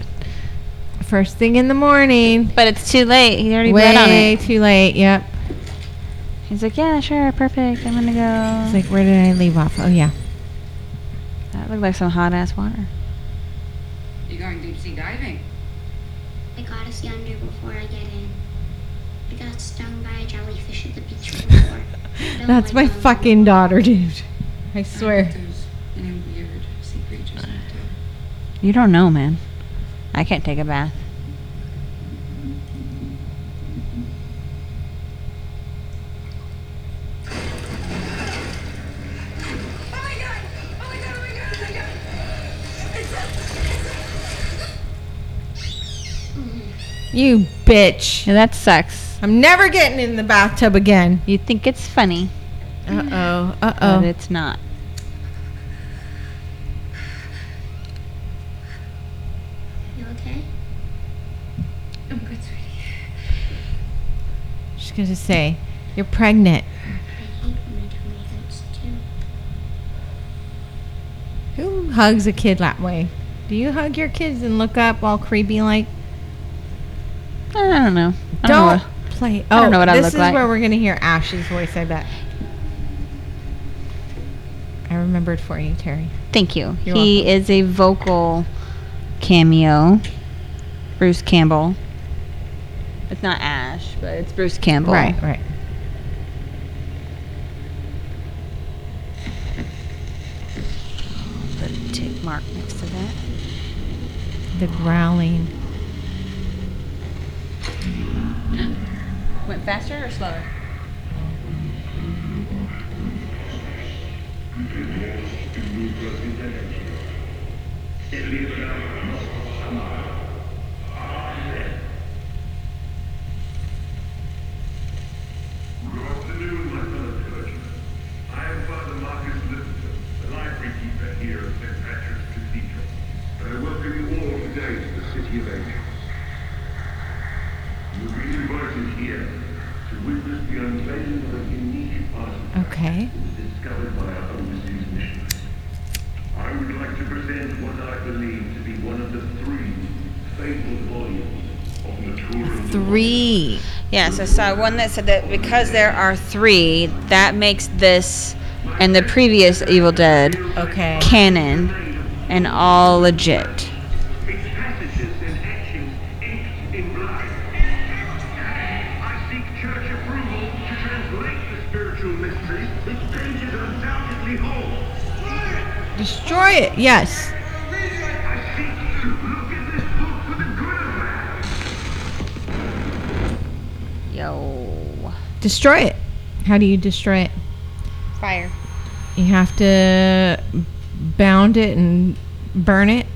First thing in the morning. But it's too late. He already bet on Way it. too late. Yep. He's like, yeah, sure, perfect. I'm gonna go. It's like, where did I leave off? Oh yeah. that looked like some hot ass water. You going deep sea diving? I gotta see under before I get in. I got stung by a jellyfish at the beach before. That's my like fucking daughter, dude. I swear. You don't know, man. I can't take a bath. You bitch. Yeah, that sucks. I'm never getting in the bathtub again. You think it's funny, Uh oh. Uh but oh. it's not. Just gonna say, you're pregnant. I hate when my tummy hurts too. Who hugs a kid that way? Do you hug your kids and look up all creepy like? I don't know. I don't, know Don't what- play. I Oh, don't know what I oh, this look is like. where we're gonna hear Ash's voice. I bet. I remembered for you, Terry. Thank you. You're he welcome. is a vocal cameo. Bruce Campbell. It's not Ash, but it's Bruce Campbell. Right, right. Put a tick mark next to that. The growling. Went faster or slower? Okay. discovered by our overseas missionaries. I would like to present what I believe to be one of the three fatal volumes of Natural Three. Yes, I saw one that said that because there are three, that makes this and the previous Evil Dead Okay. canon and all legit. Good of man. Yo. Destroy it. How do you destroy it? Fire. You have to bound it and burn it.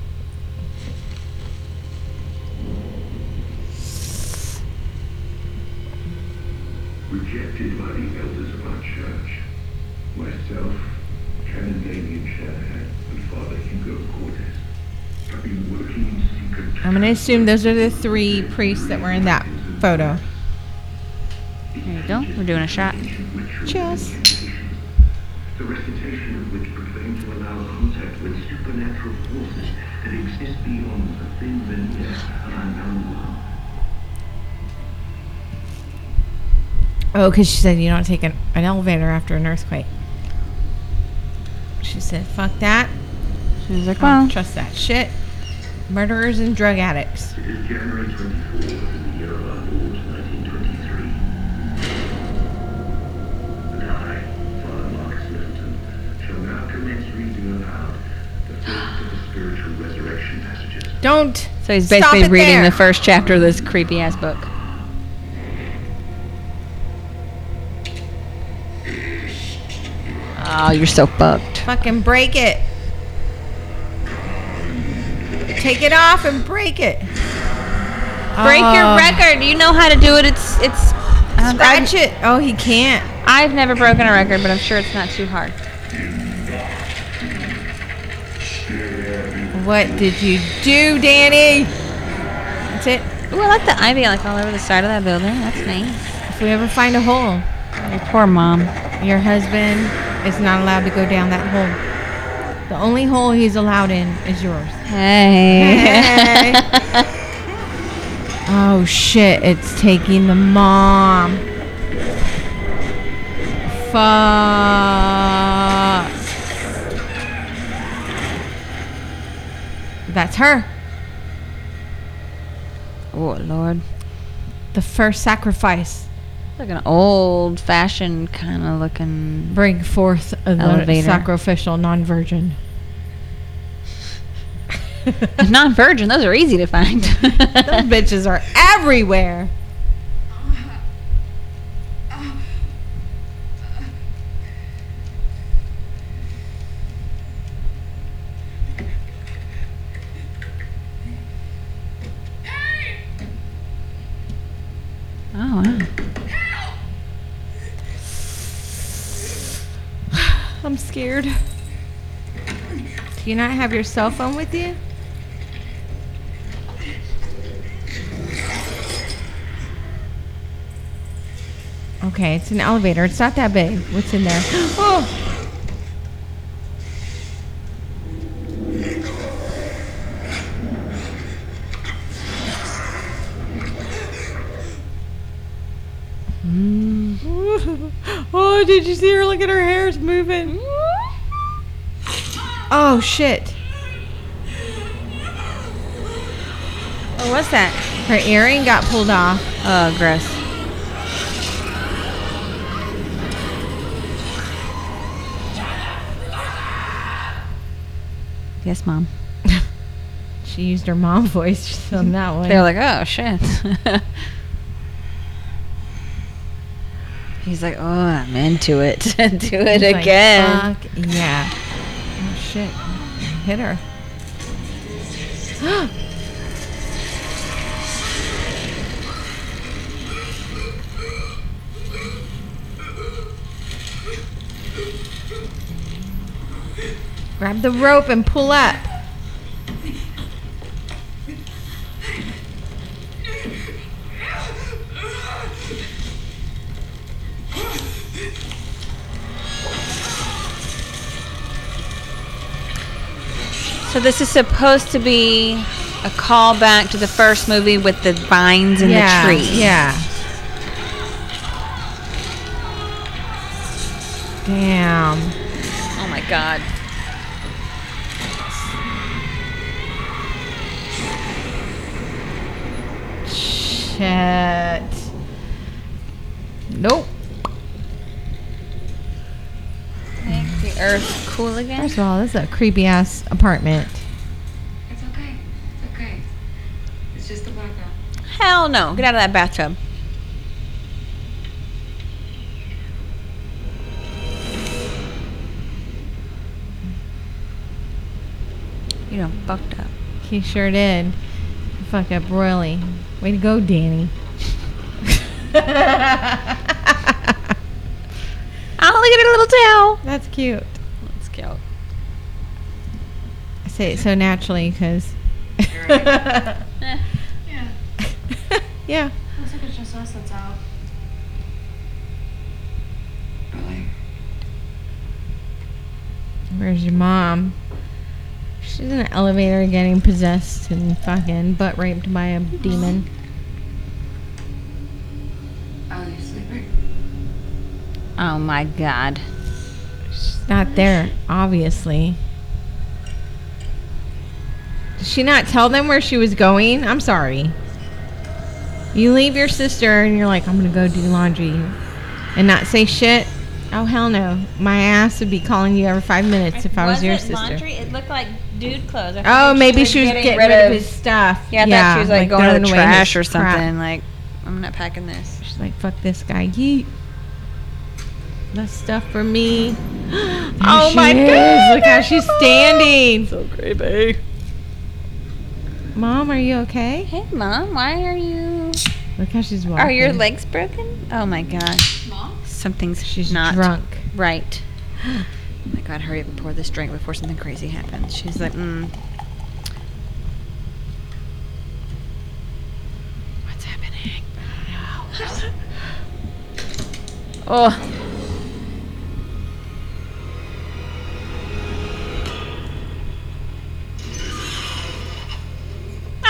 I'm going to assume those are the three priests that were in that photo. There you go. We're doing a shot. Cheers. The recitation of which proclaim to allow contact with supernatural forces that exist beyond the thin veneer of our known world. Oh, because she said you don't take an, an elevator after an earthquake. She said, "Fuck that." She was like, I don't well, trust that shit. Murderers and drug addicts. It is January 24th in the year of our Lord 1923. And I, Father Marcus Littleton, shall now commence reading aloud the first of the spiritual resurrection passages. Don't. so he's Stop basically it reading there. the first chapter of this creepy ass book. Oh, you're so fucked. Fucking break it. Take it off and break it. Break your Oh. record. You know how to do it. It's it's. Um, I've- Scratch it. Oh, he can't. I've never broken a record, but I'm sure it's not too hard. What did you do, Danny? That's it. Ooh, I like the ivy like all over the side of that building. That's nice. If we ever find a hole, Your poor mom. your husband is not allowed to go down that hole. The only hole he's allowed in is yours. Hey. Oh shit, it's taking the mom. Fuck. That's her. oh Lord. The first sacrifice. Like an old fashioned kind of looking. Bring forth the Elevator. sacrificial non-virgin. Non virgin, those are easy to find. Those bitches are everywhere. Do you not have your cell phone with you? Okay, it's an elevator. It's not that big. What's in there? Oh! Mm. Oh, did you see her? Look at her hair's moving. Oh shit. Oh, what's that? Her earring got pulled off. Oh, gross. Yes, mom. She used her mom voice on that one. They're like, oh shit. He's like, oh, I'm into it. Do it He's like, again. Fuck yeah. Shit. Hit her. Grab the rope and pull up. So this is supposed to be a callback to the first movie with the vines in yeah, the tree. Yeah. Damn. Oh my god. Shit. Nope. The earth cool again. First of all, this is a creepy ass apartment. It's okay. It's okay. It's just a blackout. Hell no. Get out of that bathtub. You done fucked up. He sure did. Fuck up royally. Way to go, Danny. Oh, look at her little tail. That's cute. That's cute. I say it so naturally because. Yeah. yeah. Looks like it's just us that's out. Really? Where's your mom? She's in an elevator getting possessed and fucking butt raped by a demon. Oh, you're sleeping? Oh my god. Not there, obviously. Did she not tell them where she was going? I'm sorry. You leave your sister and you're like, I'm gonna go do laundry and not say shit. Oh hell no. My ass would be calling you every five minutes if I was, your sister. laundry? It looked like dude clothes. Oh, maybe she was getting rid of his stuff. Yeah, I Yeah, thought she was like, like going to the trash or crap. something. Like, I'm not packing this. She's like, fuck this guy. Yeet. That's stuff for me. There Oh my is. Look how she's standing. So creepy. Mom, are you okay? Hey, mom, why are you? Look how she's walking. Are your legs broken? Oh my god. Mom? Something's She's not drunk. right. Oh my god, hurry up and pour this drink before something crazy happens. She's like, mm. What's happening? Oh.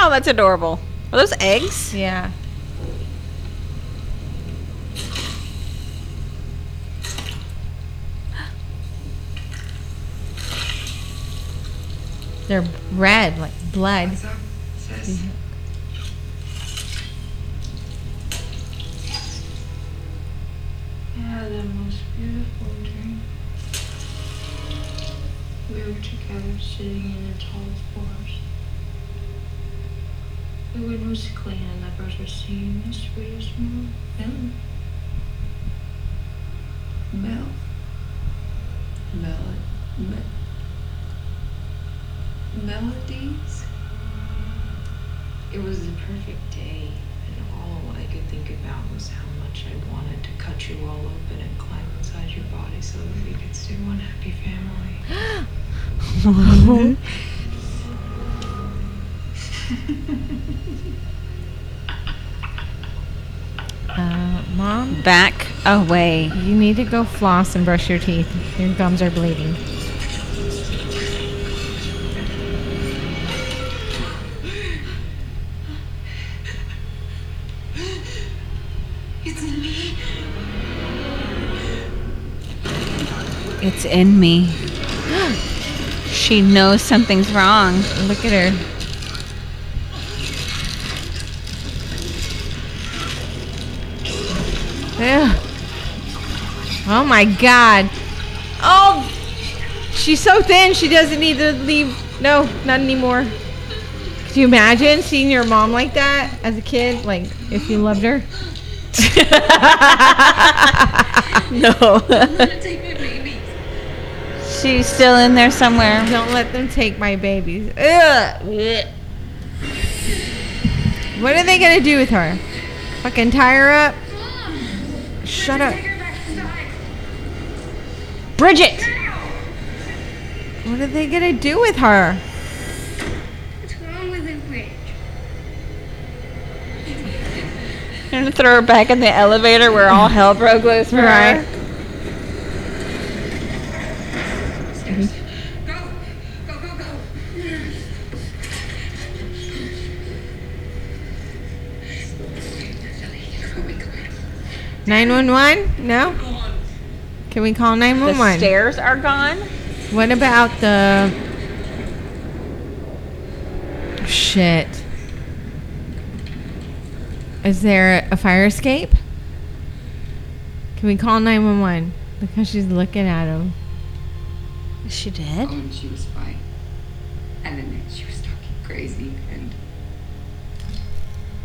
Oh, that's adorable. Are those eggs? Yeah. They're red, like blood. Yeah, up, sis? The most beautiful dream. We were together sitting in a tall forest. The wind was clean and the birds were singing the sweetest mo- melody. Mel. Mel. Me- melodies. It was the perfect day, and all I could think about was how much I wanted to cut you all open and climb inside your body so that we could stay one happy family. Uh, Mom, Back away. you need to go floss and brush your teeth. Your gums are bleeding. It's in me. It's in me. she knows something's wrong. Look at her. Oh my god. Oh, she's so thin. She doesn't need to leave. No, not anymore. Could you imagine seeing your mom like that as a kid? Like, if you loved her? no. Take my baby. She's still in there somewhere. Don't let them take my babies. Ugh. What are they gonna do with her? Fucking tie her up? Shut up. Bridget! What are they gonna do with her? What's wrong with the bridge? I'm gonna throw her back in the elevator where all hell broke loose for Right. her. Go. Go, go, go. Nine one one? No. Can we call nine The one one? stairs are gone. What about the shit? Is there a fire escape? Can we call nine one one? Because she's looking at him. Is she dead? Oh, and she was fine. And then she was talking crazy, and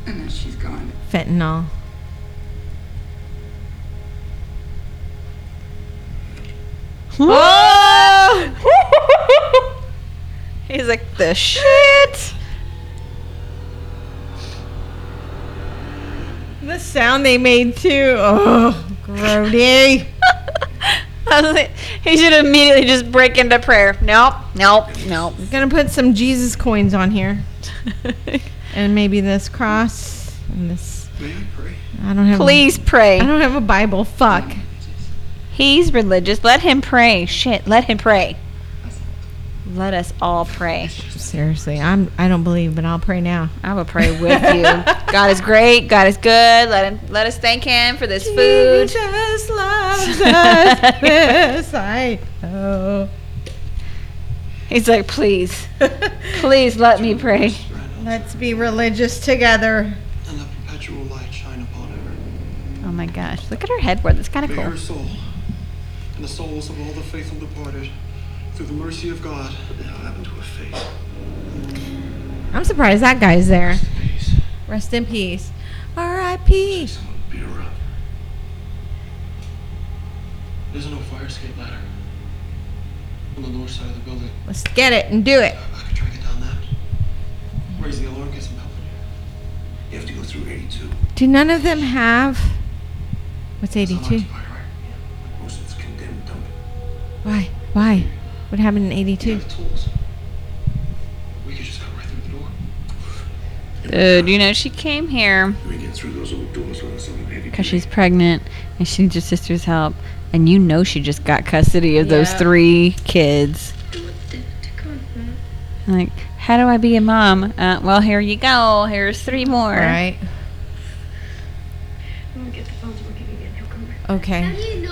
and then she's gone. Fentanyl. Oh! He's like, the shit. The sound they made too. Oh, grody. I was like, he should immediately just break into prayer. Nope, nope, nope. I'm Gonna put some Jesus coins on here, and maybe this cross and this. May I pray? I don't have. Please A, pray. I don't have a Bible. Fuck. He's religious. Let him pray. Shit, let him pray. Let us all pray. Seriously, I'm. I don't believe, but I'll pray now. I will pray with you. God is great. God is good. Let him. Let us thank Him for this food. Jesus loves us. Yes, I Oh. He's like, please, please let me pray. Let's be religious together. And let perpetual light shine upon her. Oh my gosh, look at her headboard. That's kind of May cool. And the souls of all the faithful departed, through the mercy of God, now happen to her face. I'm surprised that guy's there. Rest in peace. R.I.P. There's no fire escape ladder on the north side of the building. Let's get it and do it. I could try to get down that. Raise the alarm, get some help in here. You have to go through 82. Do none of them have. What's 82? Why? Why? What happened in 82? Tools. We could just cut right through the door. Dude, you know, she came here We get through those old doors without something heavy. because she's pregnant and she needs her sister's help. And you know she just got custody of those three kids. Like, how do I be a mom? Uh, well, here you go. Here's three more. Right. I'm gonna get the phones working again. He'll come back. Okay.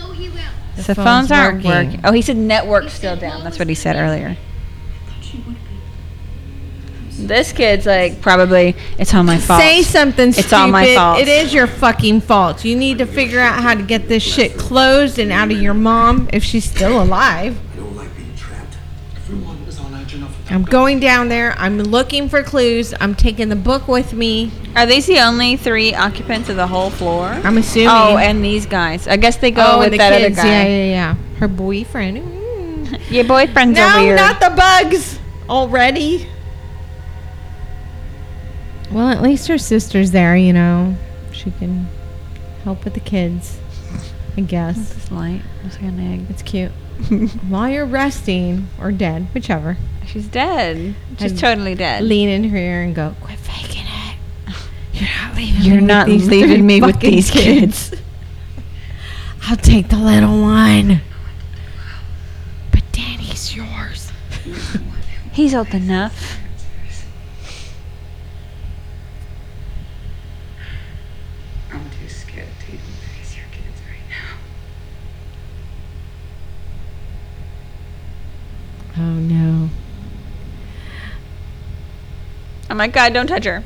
The The phone's phones aren't working. working. Oh, he said network's still down. That's what he said earlier. She would be. This kid's like, probably, it's all my fault. Say something It's stupid. all my fault. It is your fucking fault. You need to figure out how to get this shit closed and out of your mom if she's still alive. I'm going down there. I'm looking for clues. I'm taking the book with me. Are these the only three occupants of the whole floor? I'm assuming. Oh, and these guys. I guess they go Oh, with the that kids. other guy. Yeah, yeah, yeah. Her boyfriend. Mm. Your boyfriends are No, not the bugs. Already. Well, at least her sister's there. You know, she can help with the kids. I guess. This light. Looks like an egg. It's cute. While you're resting or dead, whichever. She's dead. She's I'd totally dead. Lean in her ear and go, "Quit faking it. You're not leaving. You're me with not these leaving me with these kids. I'll take the little one. But Danny's yours. He's old enough. I'm too scared to even face your kids right now. Oh no. Oh my god, don't touch her.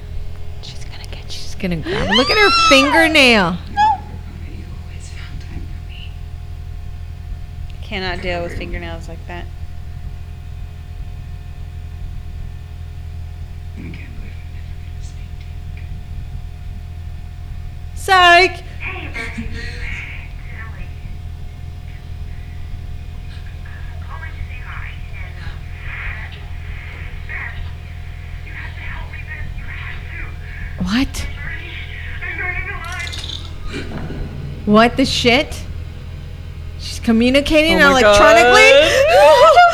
She's gonna get you. She's gonna grab. her. Look at her fingernail. You always found time for me. Cannot deal with fingernails like that. I can't What? I'm burning alive. What the shit? She's communicating Oh my electronically.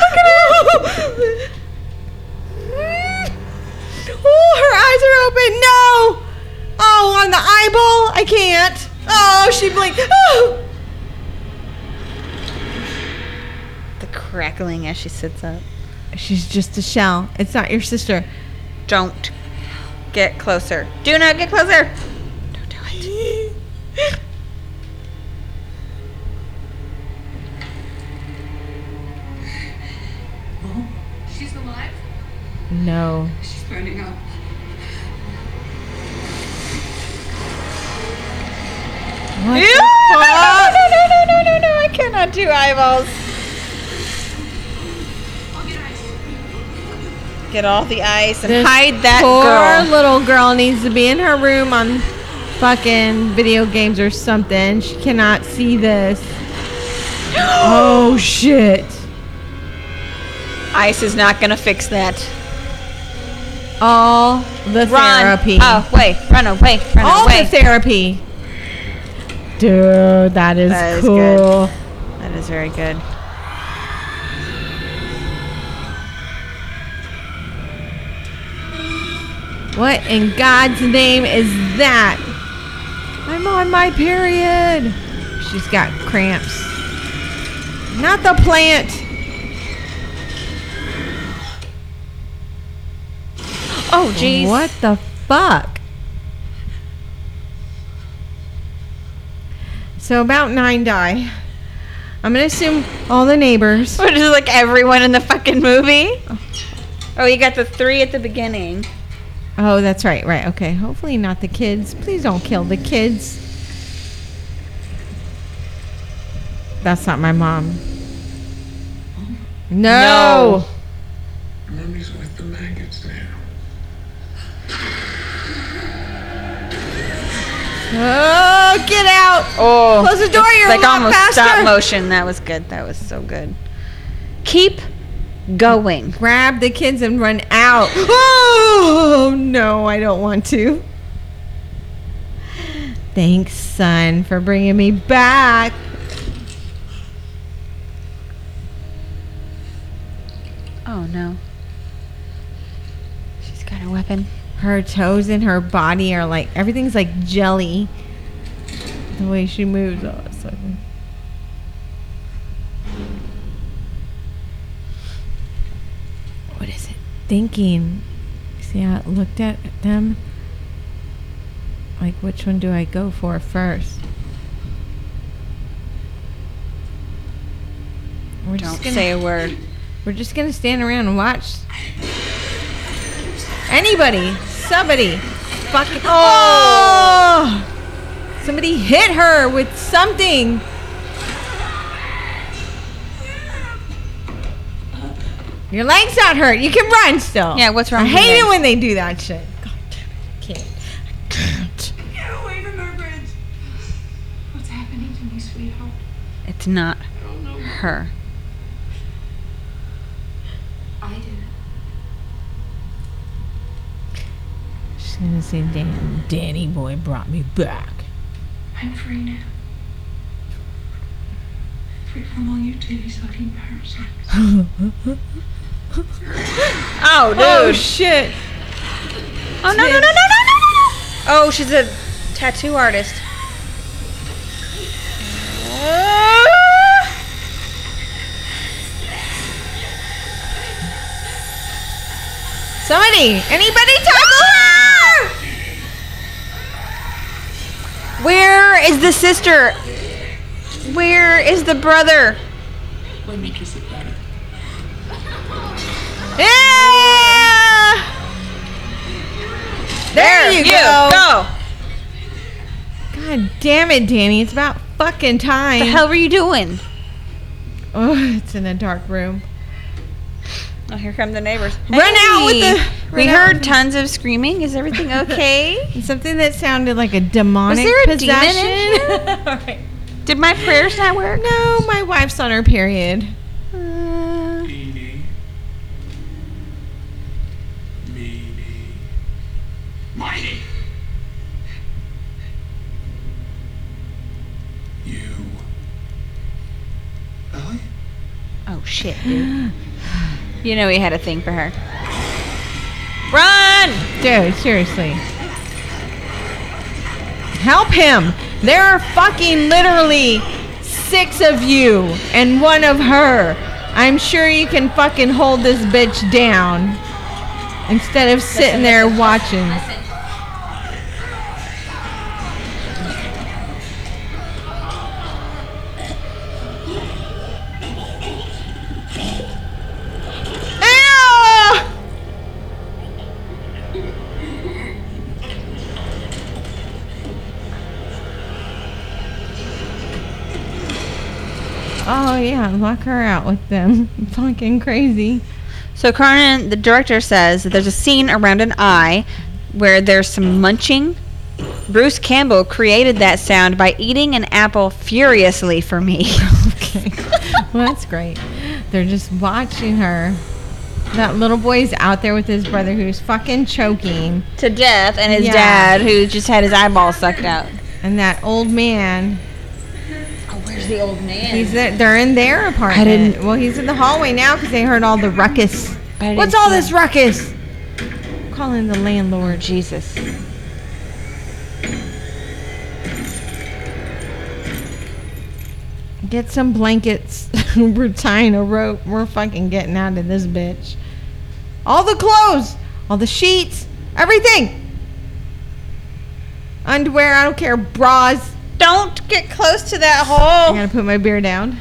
Look at her. oh, her eyes are open. No. Oh, on the eyeball. I can't. Oh, she blinked. Oh. The crackling as she sits up. She's just a shell. It's not your sister. Don't get closer. Do not get closer. Don't do it. She's alive? No. She's burning up. What no, fuck? no, no, no, no, no, no, I cannot do eyeballs. Get all the ice and This hide that poor girl. little girl needs to be in her room on fucking video games or something. She cannot see this. oh shit. Ice is not gonna fix that. All the Run. therapy. Oh, wait. Run away. Run All away. the therapy. Dude, that is That cool. good. that is very good. What in God's name is that? I'm on my period. She's got cramps. Not the plant. Oh, jeez. What the fuck? So about nine die. I'm gonna assume all the neighbors. Which is like everyone in the fucking movie. Oh. oh, you got the three at the beginning. Oh, that's right, right. Okay. Hopefully not the kids. Please don't kill the kids. That's not my mom. No. Mummy's with the maggots now. Oh, get out. Oh, Close the door, you're a like lot almost faster. stop motion. That was good. That was so good. Keep going. Grab the kids and run out. Oh, no, I don't want to. Thanks, son, for bringing me back. Oh no. She's got a weapon. Her toes and her body are like everything's like jelly. The way she moves all of a Thinking. See how it looked at them? Like which one do I go for first? We're Don't gonna- say a word. We're just gonna stand around and watch. Anybody, somebody, fucking. Oh! oh! Somebody hit her with something. Your leg's not hurt. You can run still. Yeah, what's wrong I with your hate it when they do that shit. God damn it. I can't. I can't. Get away from her, Bridge. What's happening to me, sweetheart? It's not her. I did. She's gonna say, "Damn, Danny boy brought me back." I'm free now. Free from all your titty sucking parasites. Oh, dude. Oh shit! Oh no no no no no no no! Oh, she's a tattoo artist. Somebody, anybody tackle her! Where is the sister? Where is the brother? Let me kiss it better. Yeah! There, you, go. go. God damn it, Danny! It's about fucking time. What The hell were you doing? Oh, it's in a dark room. Oh, here come the neighbors. Run out with the- We heard tons of screaming. Is everything okay? Something that sounded like a demonic Was there a possession. demon here? Did my prayers not work? no, my wife's on her period. Uh, Mighty. You. Ellie? oh shit, dude. you know he had a thing for her. Run! Dude, seriously. Help him! There are fucking literally six of you and one of her. I'm sure you can fucking hold this bitch down instead of sitting there watching. Oh yeah, lock her out with them. Fucking crazy. So Cronin, the director, says that there's a scene around an eye where there's some munching. Bruce Campbell created that sound by eating an apple furiously for me. Okay. well, that's great. They're just watching her. That little boy's out there with his brother who's fucking choking. to death, and his Yeah. dad, who just had his eyeball sucked out. And that old man, where's the old man? he's there, they're in their apartment. didn't- well, he's in the hallway now because they heard all the ruckus. I didn't What's all see this ruckus? Calling the landlord. Jesus. Get some blankets. We're tying a rope. We're fucking getting out of this bitch. All the clothes, all the sheets, everything. Underwear, I don't care. Bras. Don't get close to that hole. I hole. gotta put my beer down.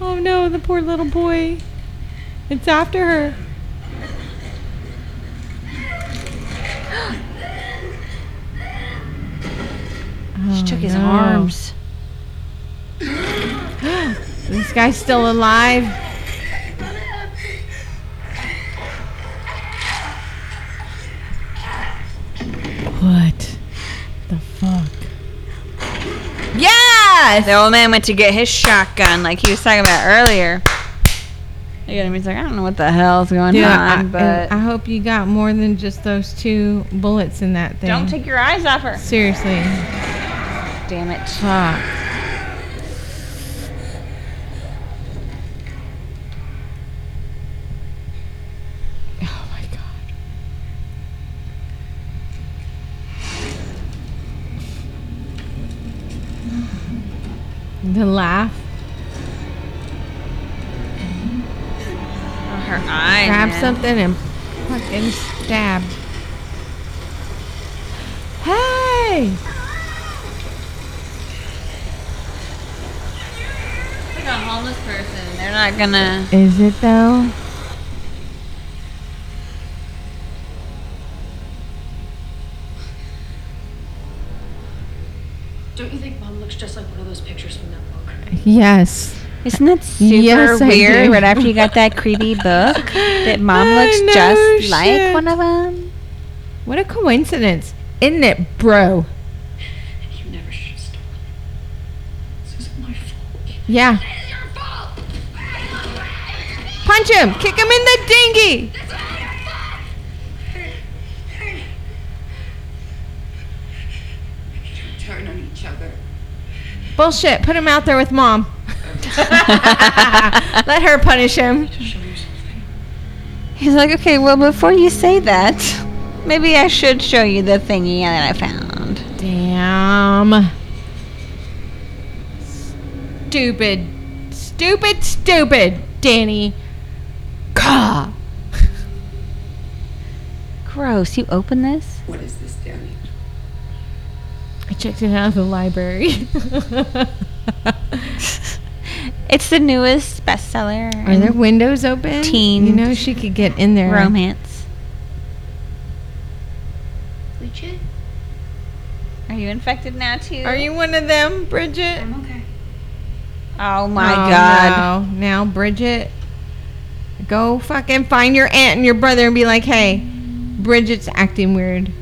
Oh no, the poor little boy. It's after her. She took his Oh, no. arms. This guy's still alive. What Yes! The old man went to get his shotgun, like he was talking about earlier. Him. He's like, I don't know what the hell's going on, and but I hope you got more than just those two bullets in that thing. don't take your eyes off her. Seriously. Damn it. Fuck. The laugh. Oh, her eyes. Grab man. something and fucking stab. Hey! Like a homeless person. They're not gonna. Is it though? Don't you think mom looks just like one of those pictures from that book? Yes. Isn't that super Yes, weird? Right after you got that creepy book, that mom I looks know, just like one of them. What a coincidence. Isn't it, bro? You never should have stolen. This isn't my fault. Yeah. Punch him! Kick him in the dinghy! Turn on each other. Bullshit. Put him out there with mom. Let her punish him. He's like, okay, well, before you say that, maybe I should show you the thingy that I found. Damn. Stupid. Stupid, stupid, Danny. Gah. Gross. You open this? What is this, Danny? I checked it out of the library. It's the newest bestseller. Are there windows open? Teen You know she could get in there. romance? Legit? Are you infected now too? Are you one of them, Bridget? I'm okay. Oh my Oh, god. no. Now, Bridget, go fucking find your aunt and your brother and be like, hey, Bridget's acting weird.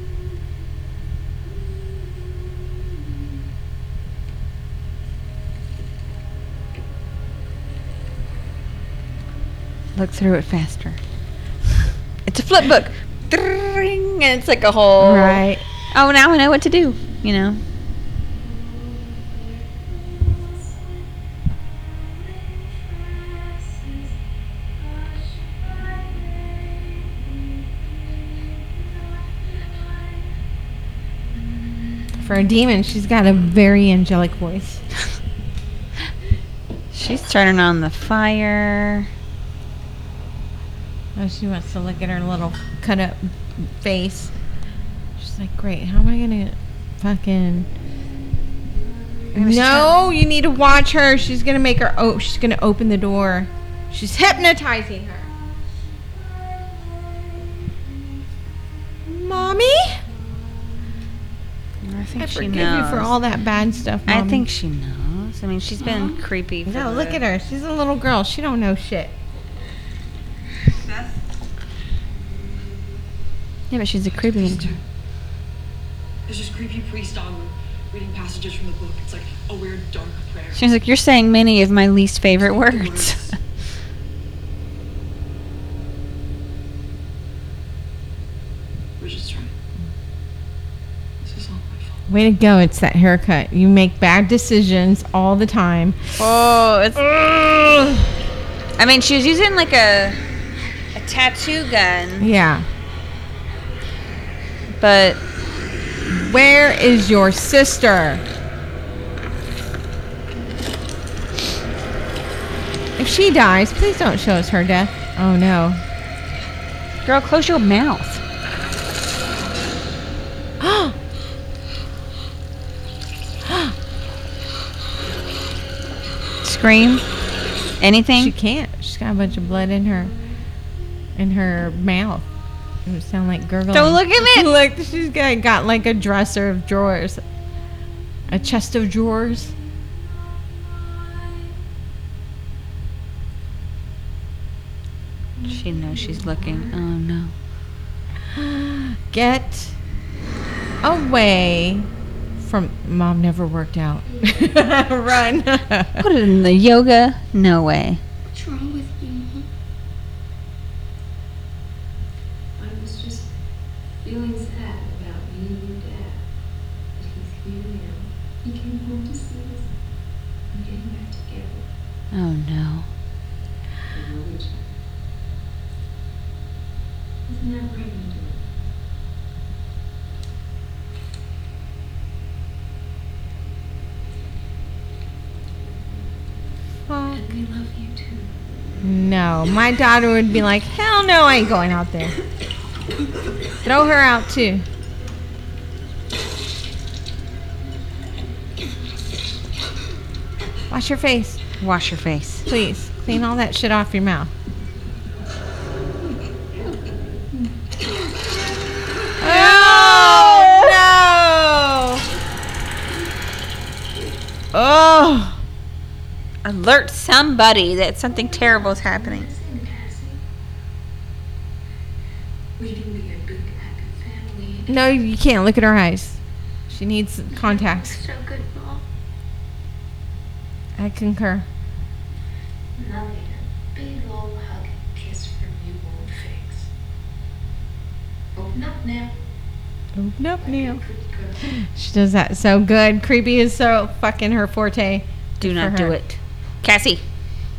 Look through it faster. It's a flip book. And it's like a whole. Right. Oh, now I know what to do. You know. For a demon, she's got a very angelic voice. She's turning on the fire. Oh, she wants to look at her little cut up face. She's like, great, how am I going to fucking. No, you need to watch her. She's going to make her. Oh, she's going to open the door. She's hypnotizing her. Mommy? I think I she forgive knows. you for all that bad stuff. I think she knows. I mean, she's been uh-huh. creepy. For No, look at her. She's a little girl. She don't know shit. Yeah, but she's a creepy. There's this creepy priest on reading passages from the book. It's like a weird dark prayer. She's like, you're saying many of my least favorite words. We're just trying. This is all my fault. Way to go. It's that haircut. You make bad decisions all the time. oh, it's. I mean, she was using like a a tattoo gun, Yeah. But Where is your sister? If she dies, please don't show us her death. Oh no. girl, close your mouth. Scream. Anything? She can't. She's got a bunch of blood in her in her mouth. Sound like gurgling. Don't look at me. Look, she's got, got like a dresser of drawers. A chest of drawers. She knows she's looking. Oh no. Get away from mom never worked out. Run. Put it in the yoga? No way. Right, no. Fuck. And we love you too. No, my daughter would be like, hell no, I ain't going out there. Throw her out too. Wash your face, Wash your face. please. Clean all that shit off your mouth. Oh no! Oh. Alert somebody that something terrible is happening. Listen, Cassie. We can be a big happy family. No, you can't. Look at her eyes. She needs contacts. So good, Mom. I concur. Nothing a big old hug and kiss from you won't fix. Open up now. Open up now. She does that so good. Creepy is so fucking her forte. Do not for do it. Cassie.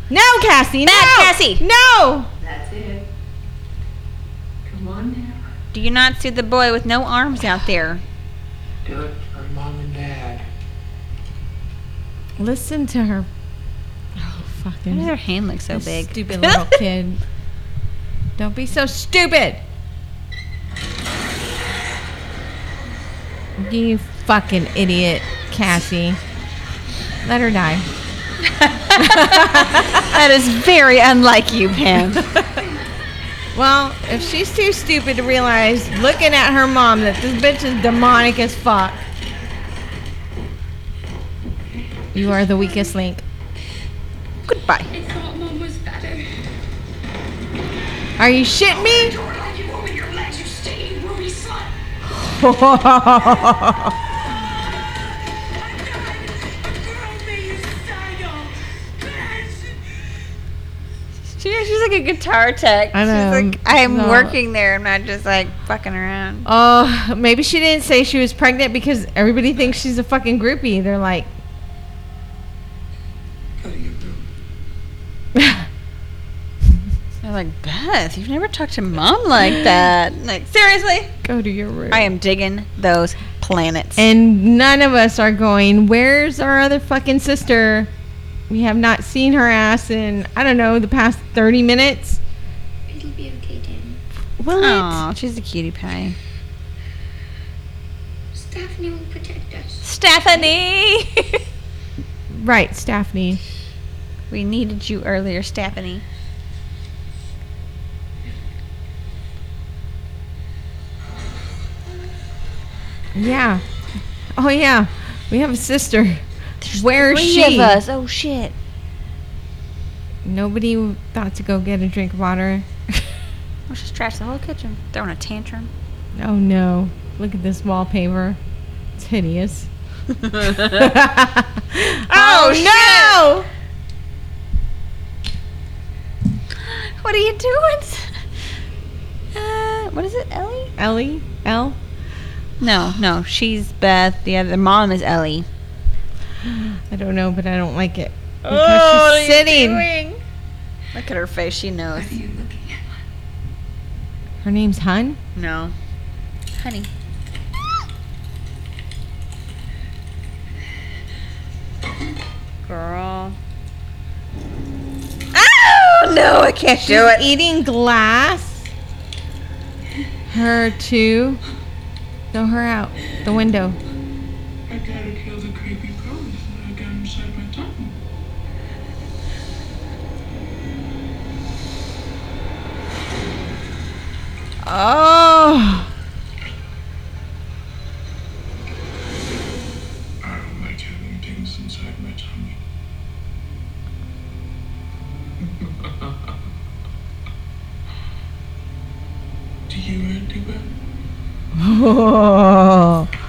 No, Cassie. No, Cassie. No. That's it. Come on now. Do you not see the boy with no arms out there? Do it for mom and dad. Listen to her. Oh, Why does fucking her hand look so big? Stupid little kid. Don't be so stupid. You fucking idiot, Cassie. Let her die. that is very unlike you, Pam. Well, if she's too stupid to realize, looking at her mom, that this bitch is demonic as fuck, you are the weakest link. Goodbye. I thought Mom was better. Are you shitting me? You open your legs, you stinking ruby slut! Girl, me, you psycho! Bitch! She, she's like a guitar tech. I know. She's like, I am No. working there. I'm not just like fucking around. Oh, maybe she didn't say she was pregnant because everybody thinks she's a fucking groupie. They're like, How do you do? I'm like, Beth, you've never talked to mom like that. Like, seriously? go to your room. I am digging those planets. And none of us are going, where's our other fucking sister? We have not seen her ass in, I don't know, the past 30 minutes. It'll be okay, Danny. Will Oh, she's a cutie pie. Stephanie will protect us. Stephanie! Right, Stephanie. we needed you earlier, Stephanie. Yeah. Oh, yeah. We have a sister. Where is Three she? of us. Oh, shit. Nobody thought to go get a drink of water. We'll just trash the whole kitchen. Throwing a tantrum. Oh, no. Look at this wallpaper. It's hideous. Oh, no! What are you doing? Uh, what is it, Ellie? Ellie? L? No, no, she's Beth. The other mom is Ellie. I don't know, but I don't like it. Oh, Because she's sitting. Look at her face. She knows. What are you looking at? Her name's Hun? No, honey. Girl. Oh no, I can't do it. Eating glass. Her too. Throw her out the window. I gotta kill the creepy ghost. I got inside my tongue. Oh. Oh.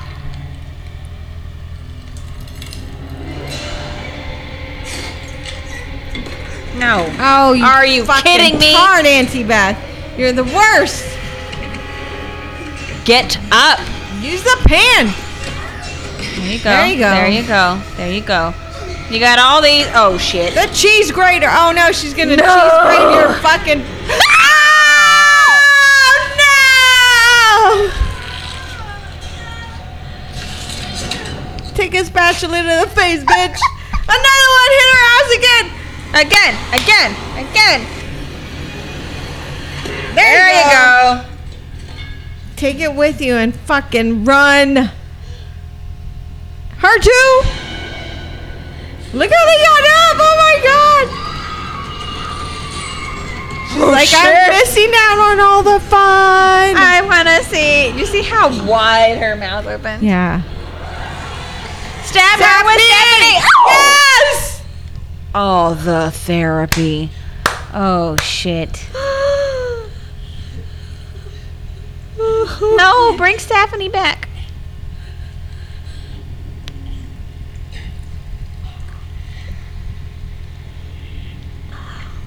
No. Oh, you Are you fucking kidding me? Hard, Auntie Beth. You're the worst. Get up. Use the pan. There you go. There you go. There you go. There you go. You got all these. Oh shit. The cheese grater. Oh no, she's gonna No. cheese grate your fucking. Take a spatula to the face, bitch. Another one hit her ass again. Again. Again. Again. There, There you, go. go. Take it with you and fucking run. Her too. Look how they got up. Oh my god. She's Oh, like shit. I'm missing out on all the fun. I want to see. You see how wide her mouth opens? yeah. Stab her with Stephanie! Oh! Yes. Oh, the therapy. Oh shit. No, bring Stephanie back.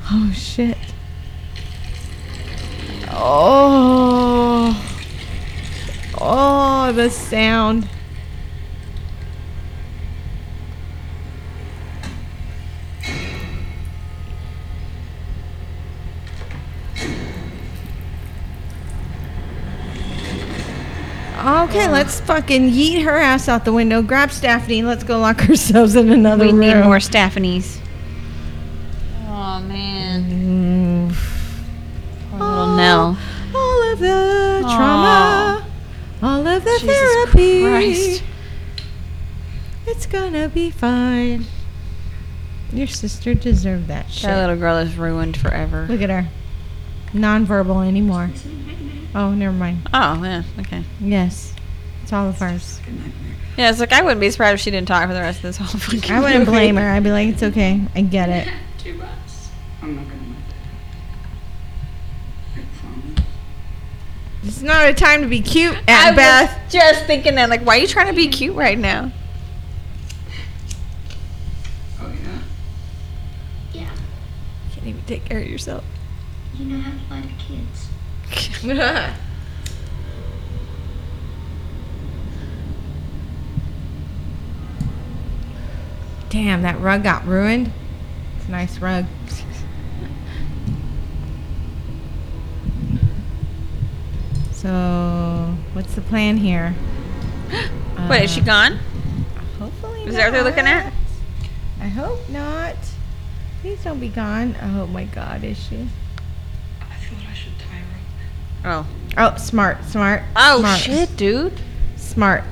Oh shit. Oh. Oh, the sound. Okay, let's fucking yeet her ass out the window. Grab Stephanie. Let's go lock ourselves in another room. We room. need more Stephanies. Oh man. Mm. Poor little Nell. all of the Aw. trauma, all of the Jesus therapy. Christ. It's gonna be fine. Your sister deserved that shit. That little girl is ruined forever. Look at her. Non-verbal anymore. Oh, never mind. Oh, yeah, okay. Yes. It's all of hers. Yeah, it's like I wouldn't be surprised if she didn't talk for the rest of this whole fucking I wouldn't movie. blame her. I'd be like, it's okay. I get it. Too much. I'm not gonna let that happen. I promise. It's not a time to be cute, I Beth. was just thinking that, like, why are you trying to be cute right now? Oh yeah. Yeah, You Can't even take care of yourself. you know how to like kids. Damn, that rug got ruined. It's a nice rug. So, what's the plan here? Wait, is she Uh, gone? Hopefully, Is that what they're looking at? I hope not. Please don't be gone. Oh my God, is she? I thought I should tie her up. Oh. Oh, smart, smart. Oh, smart, shit, dude. Smart.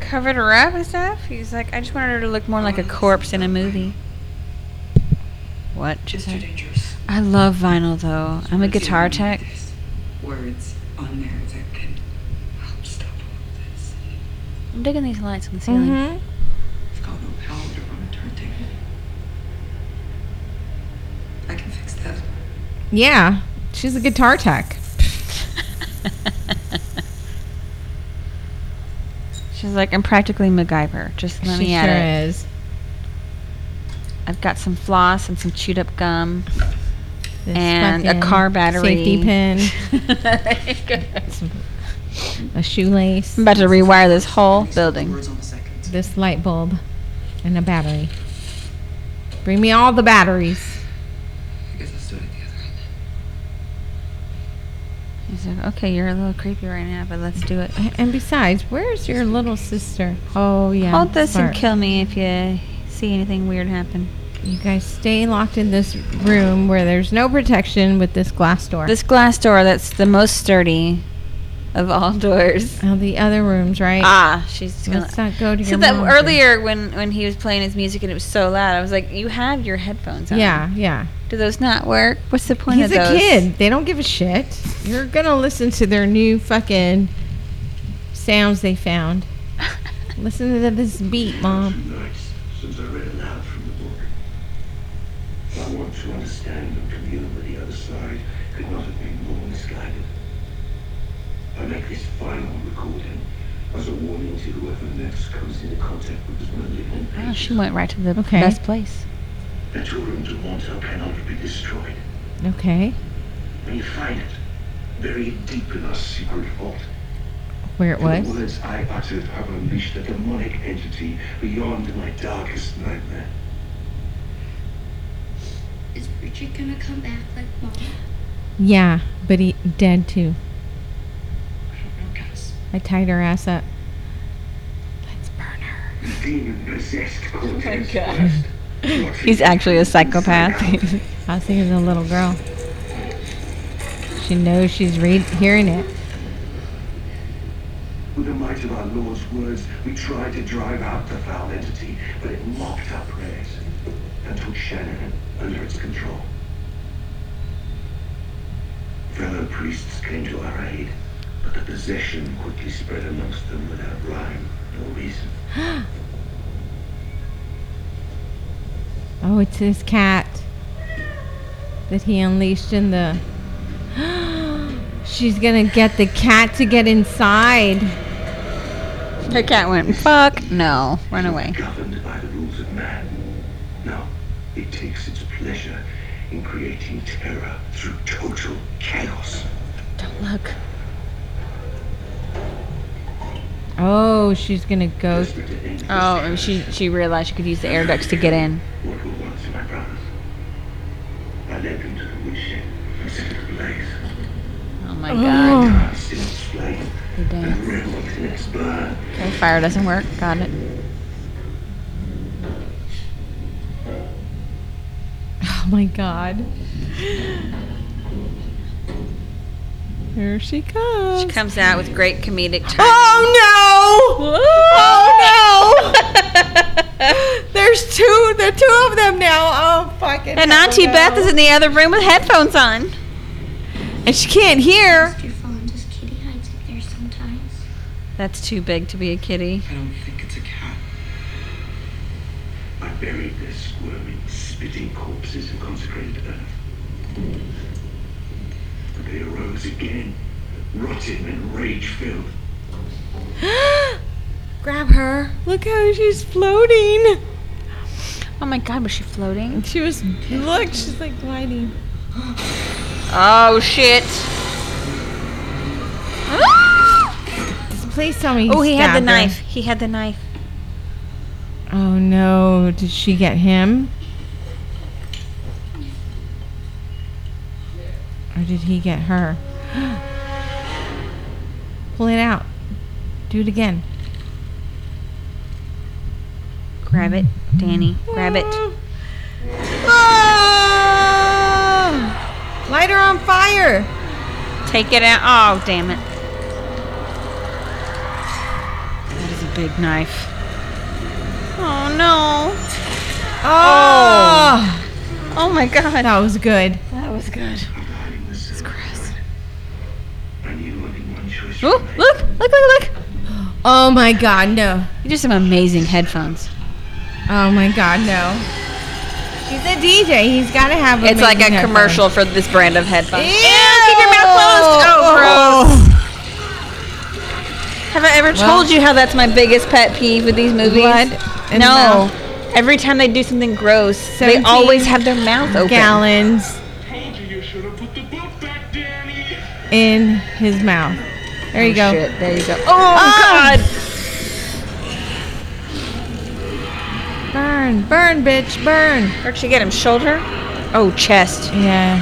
Covered her up and stuff? He's like, I just wanted her to look more like a corpse in a movie. What? It's Just too dangerous. I love vinyl, though. I'm a guitar tech. Words on there that can help stop all this. I'm digging these lights on the ceiling. Mm-hmm. I've got no power to run a turntable. I can fix that. Yeah, she's a guitar tech. She's like, I'm practically MacGyver. Just let she me sure at it. is. I've got some floss and some chewed up gum This and a car battery. Safety pin. a shoelace. I'm about to rewire this whole building. Words on the second. This light bulb. And a battery. Bring me all the batteries. I guess let's do it at the other end. Like, okay, you're a little creepy right now, but let's do it. And besides, where's your little sister? Oh, yeah. Hold this smart. and kill me if you see anything weird happen. You guys stay locked in this room where there's no protection with this glass door. This glass door that's the most sturdy of all doors. Oh, the other rooms, right? Ah, she's gonna. Let's not go to So your that mom's room. earlier when when he was playing his music and it was so loud, I was like, "You have your headphones on. Yeah, yeah. Do those not work? What's the point He's of a kid. They don't give a shit. You're gonna listen to their new fucking sounds they found. listen to this beat, mom. Two nights since I read aloud from the book. I want to understand and commune with the other side could not have been more misguided. I make this final recording as a warning to whoever next comes into contact with this malignant Oh, she went right to the Okay. best place. that Naturom Demonto cannot be destroyed. Okay, When you find it, buried deep in our secret vault, where it for was. the words I uttered have unleashed a demonic entity beyond my darkest nightmare. Is Richard gonna come back like mom? Yeah, but he dead too. I don't know, guys. I tied her ass up. Let's burn her. The demon possessed oh Cortez God. He's actually a psychopath. I was thinking a little girl. She knows she's read hearing it. With the might of our Lord's words, we tried to drive out the foul entity, but it mocked our prayers and took Shannon under its control. Fellow priests came to our aid, but the possession quickly spread amongst them without rhyme or reason. Oh, it's his cat that he unleashed in the. She's gonna get the cat to get inside. Her cat went, fuck, no, run away. Governed by the rules of man. No, it takes its pleasure in creating terror through total chaos. Don't look. Oh, she's gonna go. Oh, and she, she realized she could use the air ducts to get in. What were once my brothers? I led them to the woodshed and set it ablaze. Oh my oh. god. Danced in its flame They dance. reveled in its burn. Okay, fire doesn't work. Got it. Oh my god. Here she comes. She comes out with great comedic timing. Oh no! Oh no! There's two. There are two of them now. Oh fucking. And hell Auntie no. Beth is in the other room with headphones on. and she can't hear. Mr. Fawn, does Kitty hides up there sometimes? That's too big to be a kitty. I don't think it's a cat. I buried their squirming, spitting corpses in consecrated earth. But they again, rotten and rage-filled. Grab her. Look how she's floating. Oh my god, was she floating? She was. Look, she's like gliding. Oh shit. Please tell me. oh, he had the stabbed her. knife. He had the knife. Oh no! Did she get him? Or did he get her? Pull it out. Do it again. Grab it, Danny. Grab it. Ah! Light her on fire. Take it out. Oh, damn it. That is a big knife. Oh no. Oh, Oh my god. that was good. That was good. Ooh, look, look, look, look. Oh my God, no. You just some amazing headphones. Oh my God, no. He's a DJ. He's got to have. It's like a amazing commercial for this brand of headphones. Ew! keep your mouth closed. Oh, oh, gross. Have I ever Well- told you how that's my biggest pet peeve with these movies? Blood the no. Every time they do something gross, they always have their mouth open. Gallons Told you you should have put the book back, Danny. in his mouth. There you Oh, go. shit, There you go. Oh, Ah! God. Burn, burn, bitch, burn. Where'd she get him? Shoulder? Oh, chest. Yeah.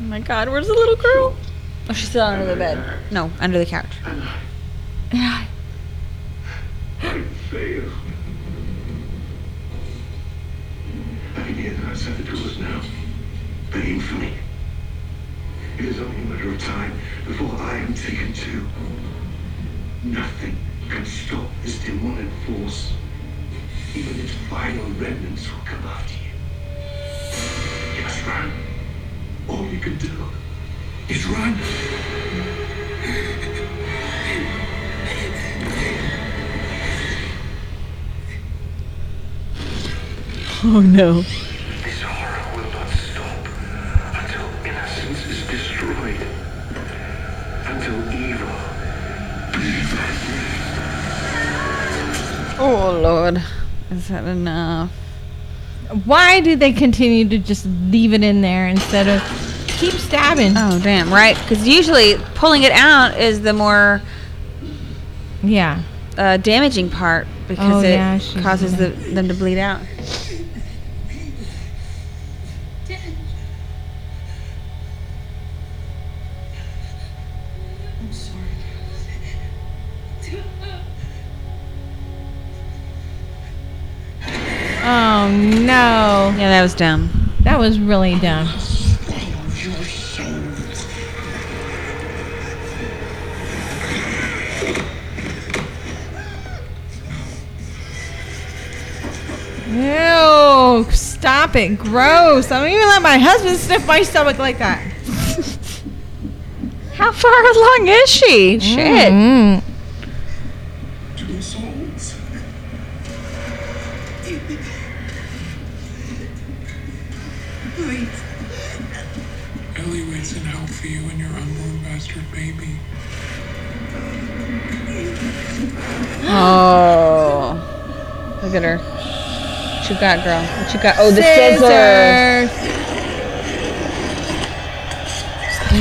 Oh my God, where's the little girl? Oh, she's still under the bed. No, under the couch. I failed. I can hear them outside the doors now. The infamy. It is only a matter of time before I am taken too. Nothing can stop this demonic force. Even its final remnants will come after you. You must run. All you can do is run. Oh no. Until evil Oh lord. Is that enough? Why do they continue to just leave it in there instead of keep stabbing? Oh damn, right? Because usually pulling it out is the more Yeah. uh, damaging part because Oh, it yeah, causes the, them to bleed out. Oh no. Yeah, that was dumb. That was really dumb. Ew, stop it. Gross. I don't even let my husband sniff my stomach like that. How far along is she? Shit. Mm. Got, girl? What you got? Oh, the scissors.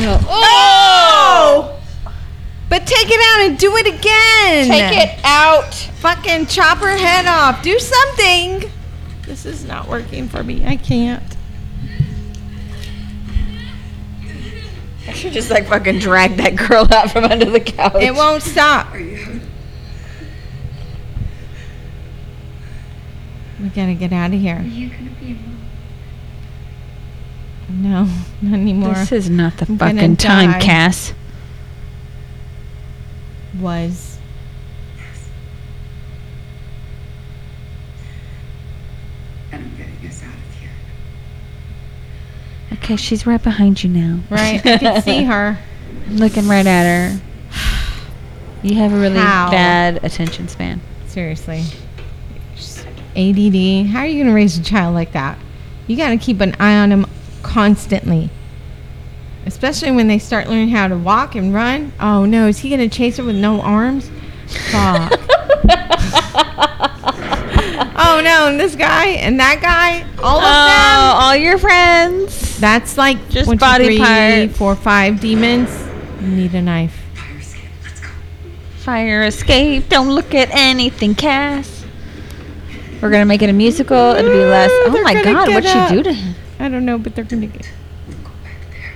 No. Oh. oh! But take it out and do it again. Take it out. Fucking chop her head off. Do something. This is not working for me. I can't. I should just like fucking drag that girl out from under the couch. It won't stop. Gotta get out of here. Are you gonna be a mom? No, not anymore. This is not the I'm fucking time, die. Cass. Was. And I'm getting us out of here. Okay, she's right behind you now. Right, I can see her. I'm looking right at her. You have a really How? bad attention span. Seriously. Just ADD. How are you gonna raise a child like that? You gotta keep an eye on him constantly. Especially when they start learning how to walk and run. Oh no, is he gonna chase her with no arms? Fuck. oh no, and this guy and that guy, all of Oh, all your friends. That's like Just one, two, body three, parts. four, five demons. You need a knife. Fire escape. Let's go. Fire escape. Don't look at anything, Cass. We're gonna make it a musical. It'll be less. Oh my god, what'd up. she do to him? I don't know, but they're gonna get. Go back there.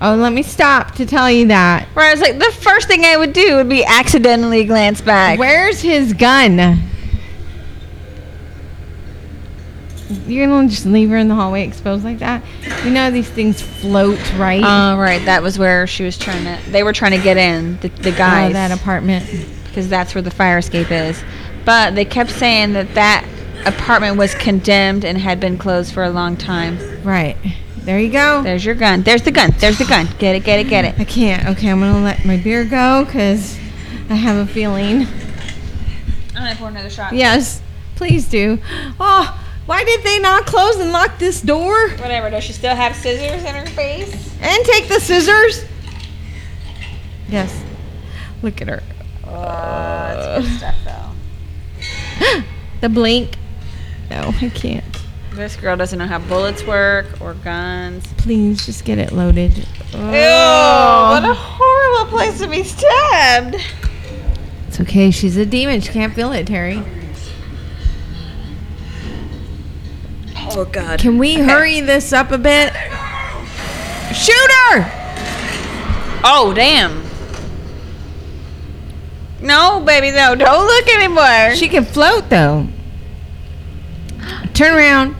Oh, let me stop to tell you that. Where I was like, the first thing I would do would be accidentally glance back. Where's his gun? You're gonna just leave her in the hallway exposed like that? You know these things float, right? Oh, right. That was where she was trying to. They were trying to get in the, the oh, guys Oh, that apartment. because that's where the fire escape is. But they kept saying that that apartment was condemned and had been closed for a long time. Right. There you go. There's your gun. There's the gun. There's the gun. Get it. Get it. Get it. I can't. Okay, I'm gonna let my beer go because I have a feeling. I'm gonna pour another shot. Yes, please do. Oh, why did they not close and lock this door? Whatever. Does she still have scissors in her face? And take the scissors. Yes. Look at her. Uh, that's good stuff, though. The blink. No, I can't. This girl doesn't know how bullets work or guns. Please just get it loaded. Ew! Oh. What a horrible place to be stabbed. It's okay. She's a demon. She can't feel it, Terry. Oh God. Can we hurry this up a bit? Shoot her! Oh damn. No, baby, no. Don't look anymore. She can float though. Turn around.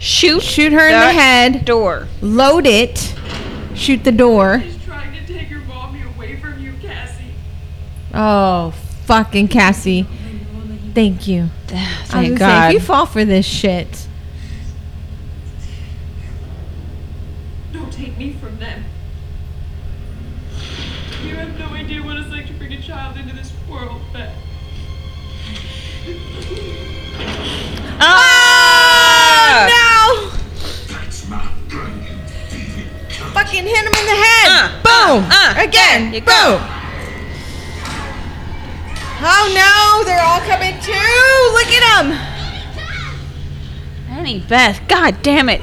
shoot shoot her in the head, door. load it, shoot the door. He's trying to take your mommy away from you, Kassie. Oh, fucking Kassie. Thank you. I was Thank gonna say, God. if you fall for this shit, Ah! no! My dragon. Fucking hit him in the head. Uh, Boom. uh, uh, Again. Boom. go. Oh no, they're all coming too. Look at them. Annie Beth, god damn it.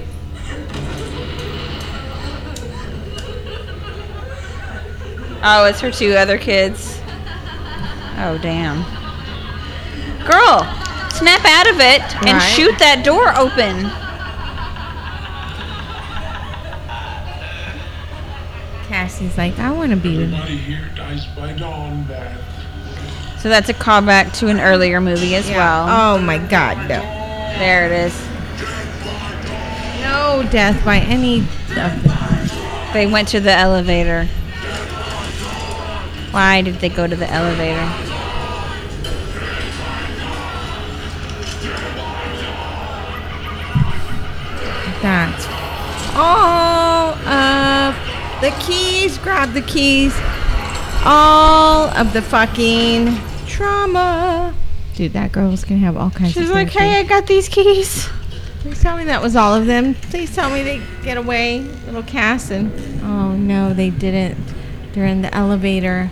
Oh, it's her two other kids. Oh, damn. Girl, snap out of it and Right. shoot that door open. Kassie's like, I want to be with Everybody here dies by dawn, Beth. So that's a callback to an earlier movie as well. Oh my god, no. There it is. No death by any of them. They went to the elevator. Why did they go to the elevator? That's all of the keys. Grab the keys. All of the fucking trauma. Dude, that girl's gonna have all kinds She's of She's like, hey, I got these keys. Please tell me that was all of them. Please tell me they get away, little Cass. And oh no, they didn't. They're in the elevator.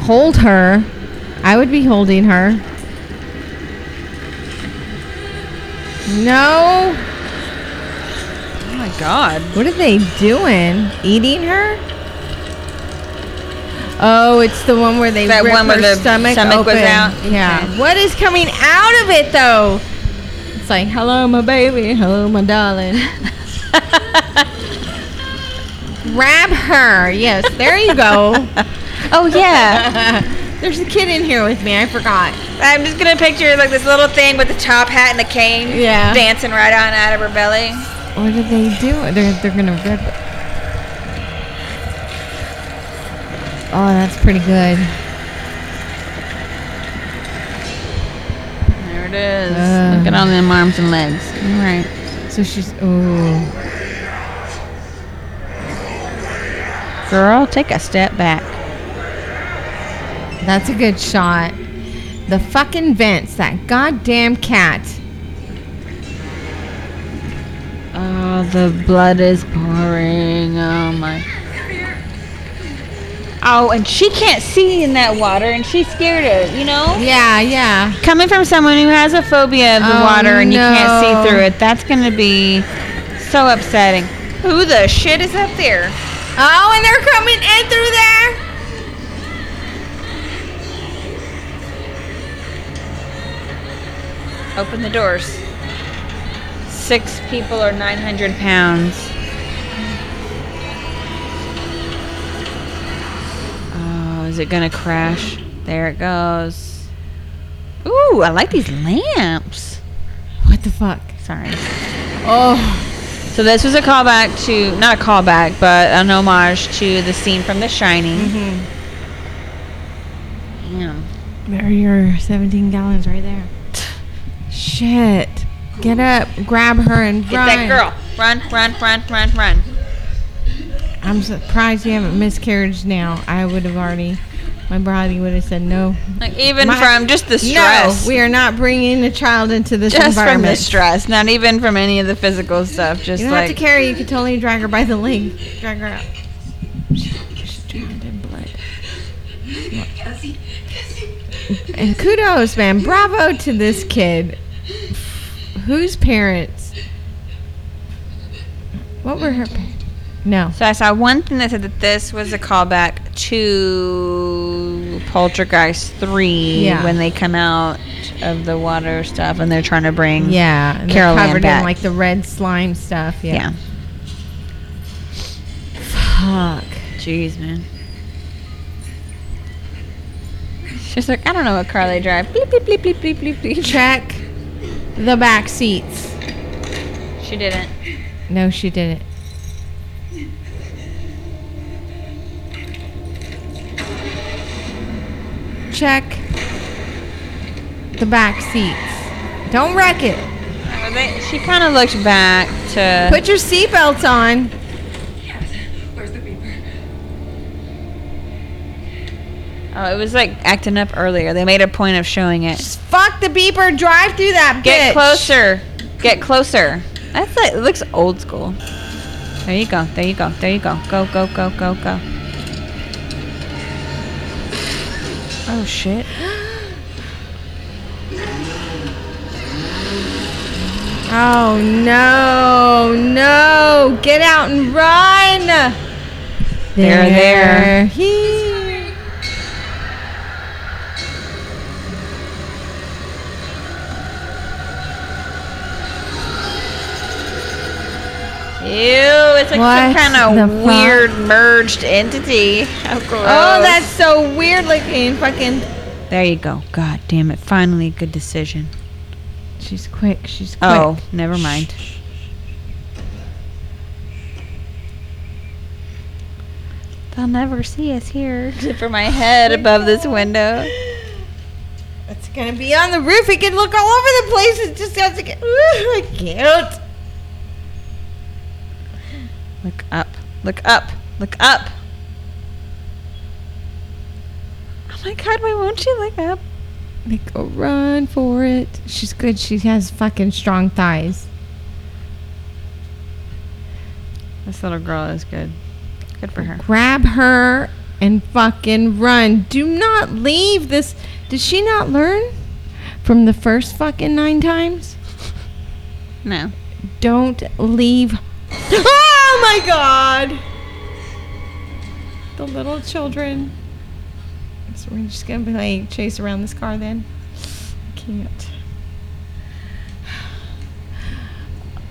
Hold her. I would be holding her. No. Oh my god. What are they doing? Eating her? Oh, it's the one where they That rip one where her the stomach, stomach was open. out? Yeah. Okay. What is coming out of it though? It's like, hello, my baby. Hello, my darling. Grab her. Yes, there you go. Oh yeah. There's a kid in here with me. I forgot. I'm just gonna picture like this little thing with the top hat and the cane, Yeah. dancing right on out of her belly. What did they do? They're they're gonna rip. it. Oh, that's pretty good. There it is. Uh. Look at all them arms and legs. All right. So she's oh. Girl, take a step back. That's a good shot. The fucking vents, that goddamn cat. Oh, the blood is pouring. Oh my. Oh, and she can't see in that water, and she's scared of, it, you know? Yeah, yeah. Coming from someone who has a phobia of the Oh, water and you can't see through it, that's gonna be so upsetting. Who the shit is up there? Oh, and they're coming in through there. Open the doors. Six people or 900 pounds. Oh, is it gonna crash? There it goes. Ooh, I like these lamps. What the fuck? Sorry. Oh, So this was a callback to, not a callback, but an homage to the scene from The Shining. Mm-hmm. Damn. there are your 17 gallons right there. Shit. Get up, grab her, and Get run. that girl. Run, run, run, run, run. I'm surprised you haven't miscarried now. I would have already. My body would have said no. Like even My- from just the stress. No, we are not bringing a child into this just from the environment. stress, not even from any of the physical stuff. Just you don't like have to carry. You can totally drag her by the leg. Drag her out. She's drowned in blood. And kudos, man. Bravo to this kid. Whose parents? What were her parents? No. So I saw one thing that said that this was a callback to Poltergeist 3 Yeah. when they come out of the water stuff and they're trying to bring Yeah. and Carol covered back. in like the red slime stuff. Yeah. yeah. Fuck. Jeez, man. She's like, I don't know what car they drive. Bleep, bleep, bleep, bleep, bleep, bleep, bleep. Check the back seats. She didn't. No, she didn't. Check the back seats. Don't wreck it. They- She kind of looked back to. Put your seatbelts on. Where's the beeper? Oh, it was like acting up earlier. They made a point of showing it. Fuck the beeper. Drive through that Get bitch. closer. Get closer. That's like, it looks old school. There you go. There you go. There you go. Go, go, go, go, go. Oh, shit. Oh no, no. Get out and run. There, there. He- Ew, it's like some kind of fuck? weird merged entity. Oh, gross. Oh, that's so weird looking. Fucking. There you go. God damn it. Finally, a good decision. She's quick. She's oh, quick. Oh, never mind. They'll never see us here. Except for my head above this window. It's gonna be on the roof. It can look all over the place. It just has to get. Ooh, I can't. Look up. Look up. Look up. Oh my god, why won't you look up? Make a run for it. She's good. She has fucking strong thighs. This little girl is good. Good for her. Grab her and fucking run. Do not leave this. Did she not learn from the first fucking nine times? No. Don't leave. Ah! Oh my god! The little children. So we're just gonna play chase around this car then. I can't.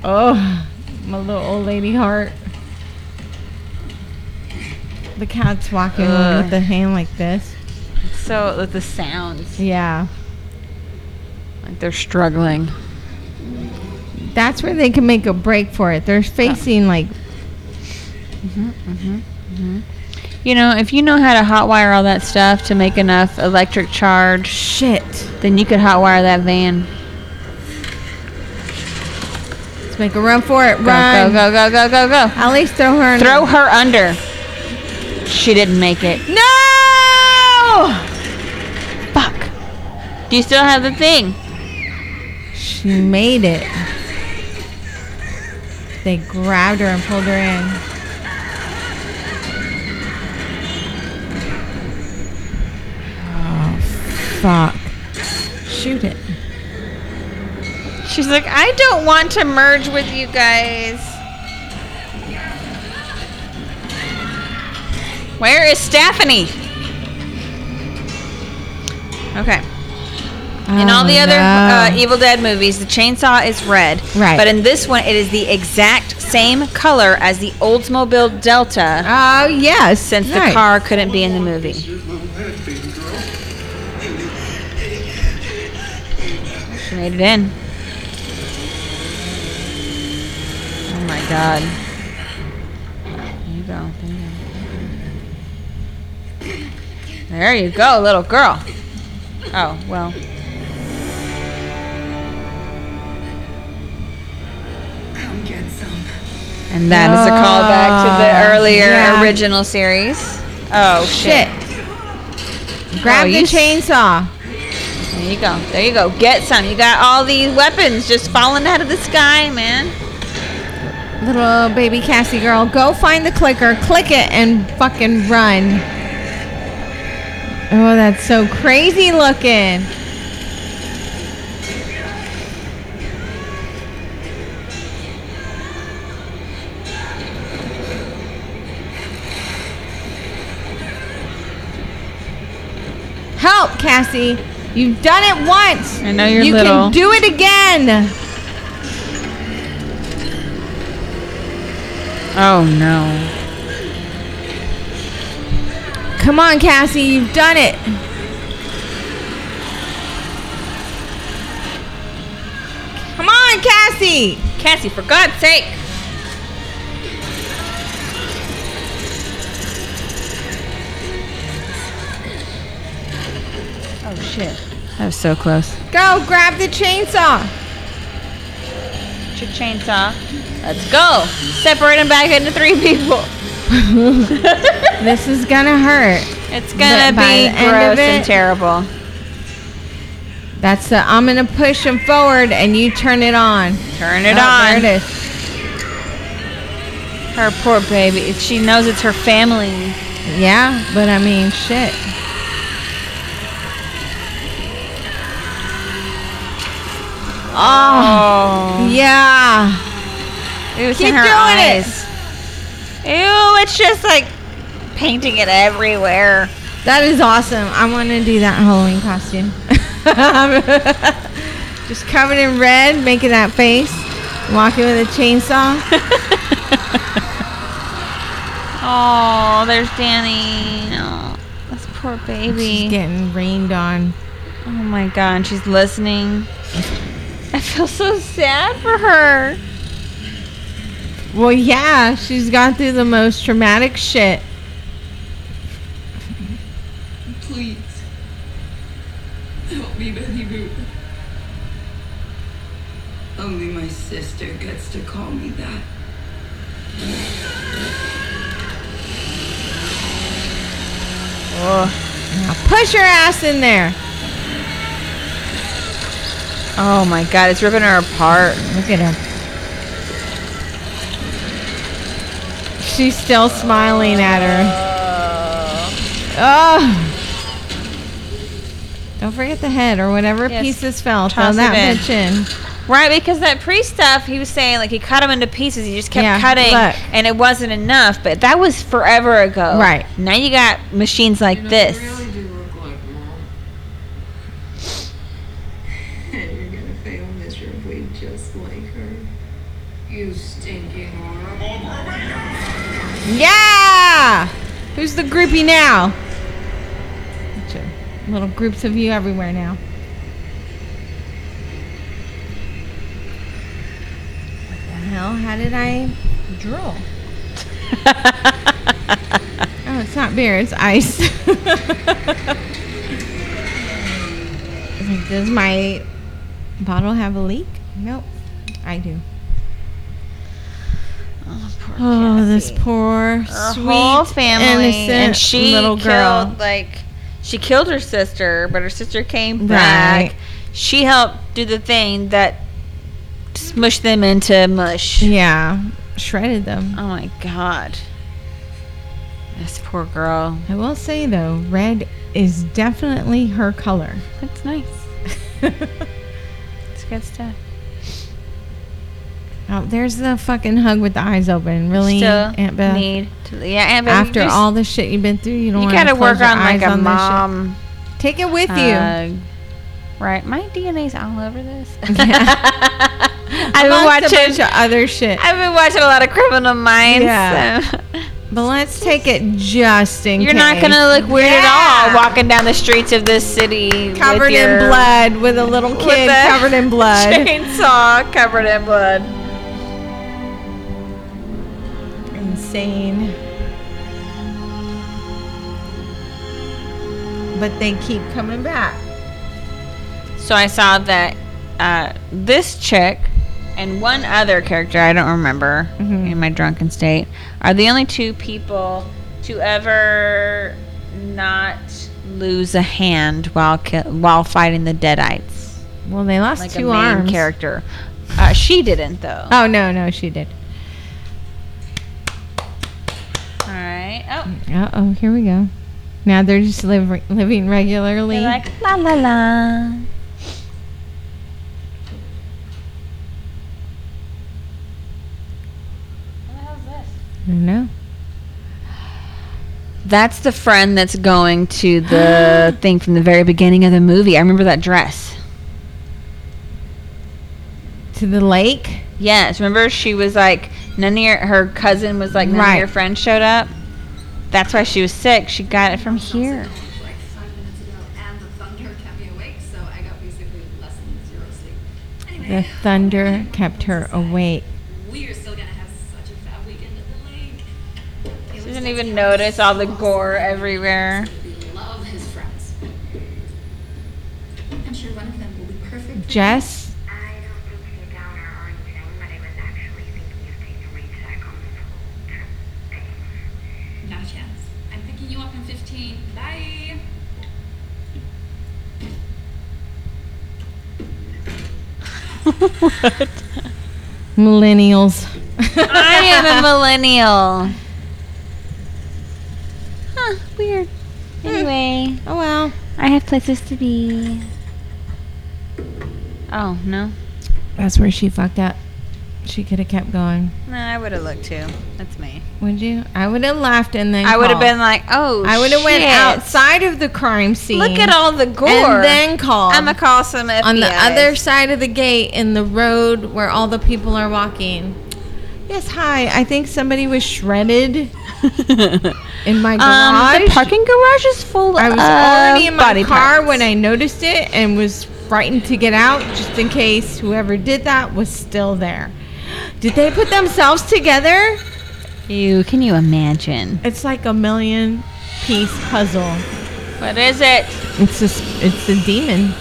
Oh, my little old lady heart. The cat's walking Ugh. with the hand like this. So, with the sounds. Yeah. Like they're struggling. That's where they can make a break for it. They're facing like Mm-hmm, mm-hmm, mm-hmm. You know, if you know how to hotwire all that stuff to make enough electric charge, shit. then you could hotwire that van. Let's make a run for it. Go, Run. go, go, go, go, go, go. At least throw her in Throw her under. She didn't make it. No! Fuck. Do you still have the thing? She made it. They grabbed her and pulled her in. Fuck. Shoot it. She's like, I don't want to merge with you guys. Where is Stephanie? Okay. In all the Oh, other no. uh, Evil Dead movies, the chainsaw is red. Right. But in this one, it is the exact same color as the Oldsmobile Delta. Oh, yes. Since the car couldn't be in the movie. Made it in. Oh my god. There you go. There you go. There you go, little girl. Oh, well. Come get some. And that is a callback to the Ah, earlier yeah. original series. Oh, shit. Shit. Grab Oh, the chainsaw. There you go. There you go. Get some. You got all these weapons just falling out of the sky, man. Little baby Kassie girl, go find the clicker, click it, and fucking run. Oh, that's so crazy looking. Help, Kassie. You've done it once. I know you're you little. You can do it again. Oh no. Come on, Kassie, you've done it. Come on, Kassie. Kassie, for God's sake. Shit. That was so close. Go grab the chainsaw. Get your chainsaw. Let's go. Separate them back into three people. This is gonna hurt. It's gonna be the end of gross and terrible. That's the. I'm gonna push him forward, and you turn it on. Turn it Oh, on. There it is. Her poor baby. She knows it's her family. Yeah, but I mean, shit. Oh, yeah. It was Keep doing it. Ew, it's just like painting it everywhere. That is awesome. I want to do that Halloween costume. Just covered in red, making that face, walking with a chainsaw. Oh, there's Danny. Oh, that's poor baby. She's getting rained on. Oh my god, she's listening. I feel so sad for her. Well, yeah, she's gone through the most traumatic shit. Please. Help me, Betty Boop. Only my sister gets to call me that. Now push your ass in there. Oh my god, it's ripping her apart. Look at her. She's still smiling at her. Oh. Don't forget the head or whatever Yes. pieces fell. Throw Toss that it in. bitch in. Right, because that priest stuff, he was saying like he cut them into pieces. He just kept Yeah, cutting, look. and it wasn't enough. But that was forever ago. Right. now, you got machines like this. really do look like mom. And you're gonna fail miserably just like her. You stinking horrible. Yeah! Who's the groupie now? Little groups of you everywhere now. What the hell? How did I drool? oh, it's not beer, it's ice. Does my bottle have a leak? Nope. I do. Oh, oh, this poor, Her sweet, whole family, innocent and she little girl. killed like she killed her sister, but her sister came back. Right. She helped do the thing that smushed them into mush. Yeah, shredded them. Oh my god. This poor girl. I will say though, red is definitely her color. That's nice. It's good stuff. Oh, there's the fucking hug with the eyes open. Really, Still Aunt Beth? need to, yeah, Aunt Beth. After all the shit you've been through, you don't you gotta work on like a on mom. Take it with you. Right, my DNA's all over this. I've I've been watched a watching. bunch of other shit. I've been watching a lot of Criminal Minds. Yeah. so- But let's take it just in You're case. not gonna look weird Yeah. at all walking down the streets of this city covered in blood with a little kid covered in blood. chainsaw covered in blood. Insane. But they keep coming back. So I saw that uh, this chick and one other character I don't remember Mhm. in my drunken state are the only two people to ever not lose a hand while ki- while fighting the Deadites. Well, they lost Like two a main arms. character. Uh, she didn't though. Oh no, no, she did. All right. Oh, Uh oh, here we go. Now they're just live, living regularly. they're like la la la. I don't know. That's the friend that's going to the thing from the very beginning of the movie. I remember that dress. To the lake. Yes, remember she was like none of your her cousin was like none Right. of your friends showed up. That's why she was sick. She got it from here. Like five minutes ago, and the thunder kept me awake, so I got basically less than zero sleep. Anyway, The thunder kept her awake. We're still gonna have such a fab weekend at the lake. She didn't even notice all the gore everywhere. Love his friends. I'm sure one of them will be perfect. Jess, I don't think to be a downer or anything, but I was actually thinking of taking Rachel back on this whole trip thing. Not a chance. I'm picking you up in 15. Bye. millennials. I am a millennial. Huh, weird. Hmm. Anyway. Oh well. I have places to be. Oh, no? That's where she fucked up. She could have kept going. No, I would have looked too. That's me. Would you? I would have laughed and then I would have been like, oh, I would have went outside of the crime scene. Look at all the gore. And then called. I'm going to call some FBI. on the other side of the gate in the road where all the people are walking. Yes, hi. I think somebody was shredded in my garage. Um, the parking garage is full of I was of already in my car parts. when I noticed it and was frightened to get out just in case whoever did that was still there. Did they put themselves together? Ew, can you imagine? It's like a million piece puzzle. What is it? It's a, s- it's a demon.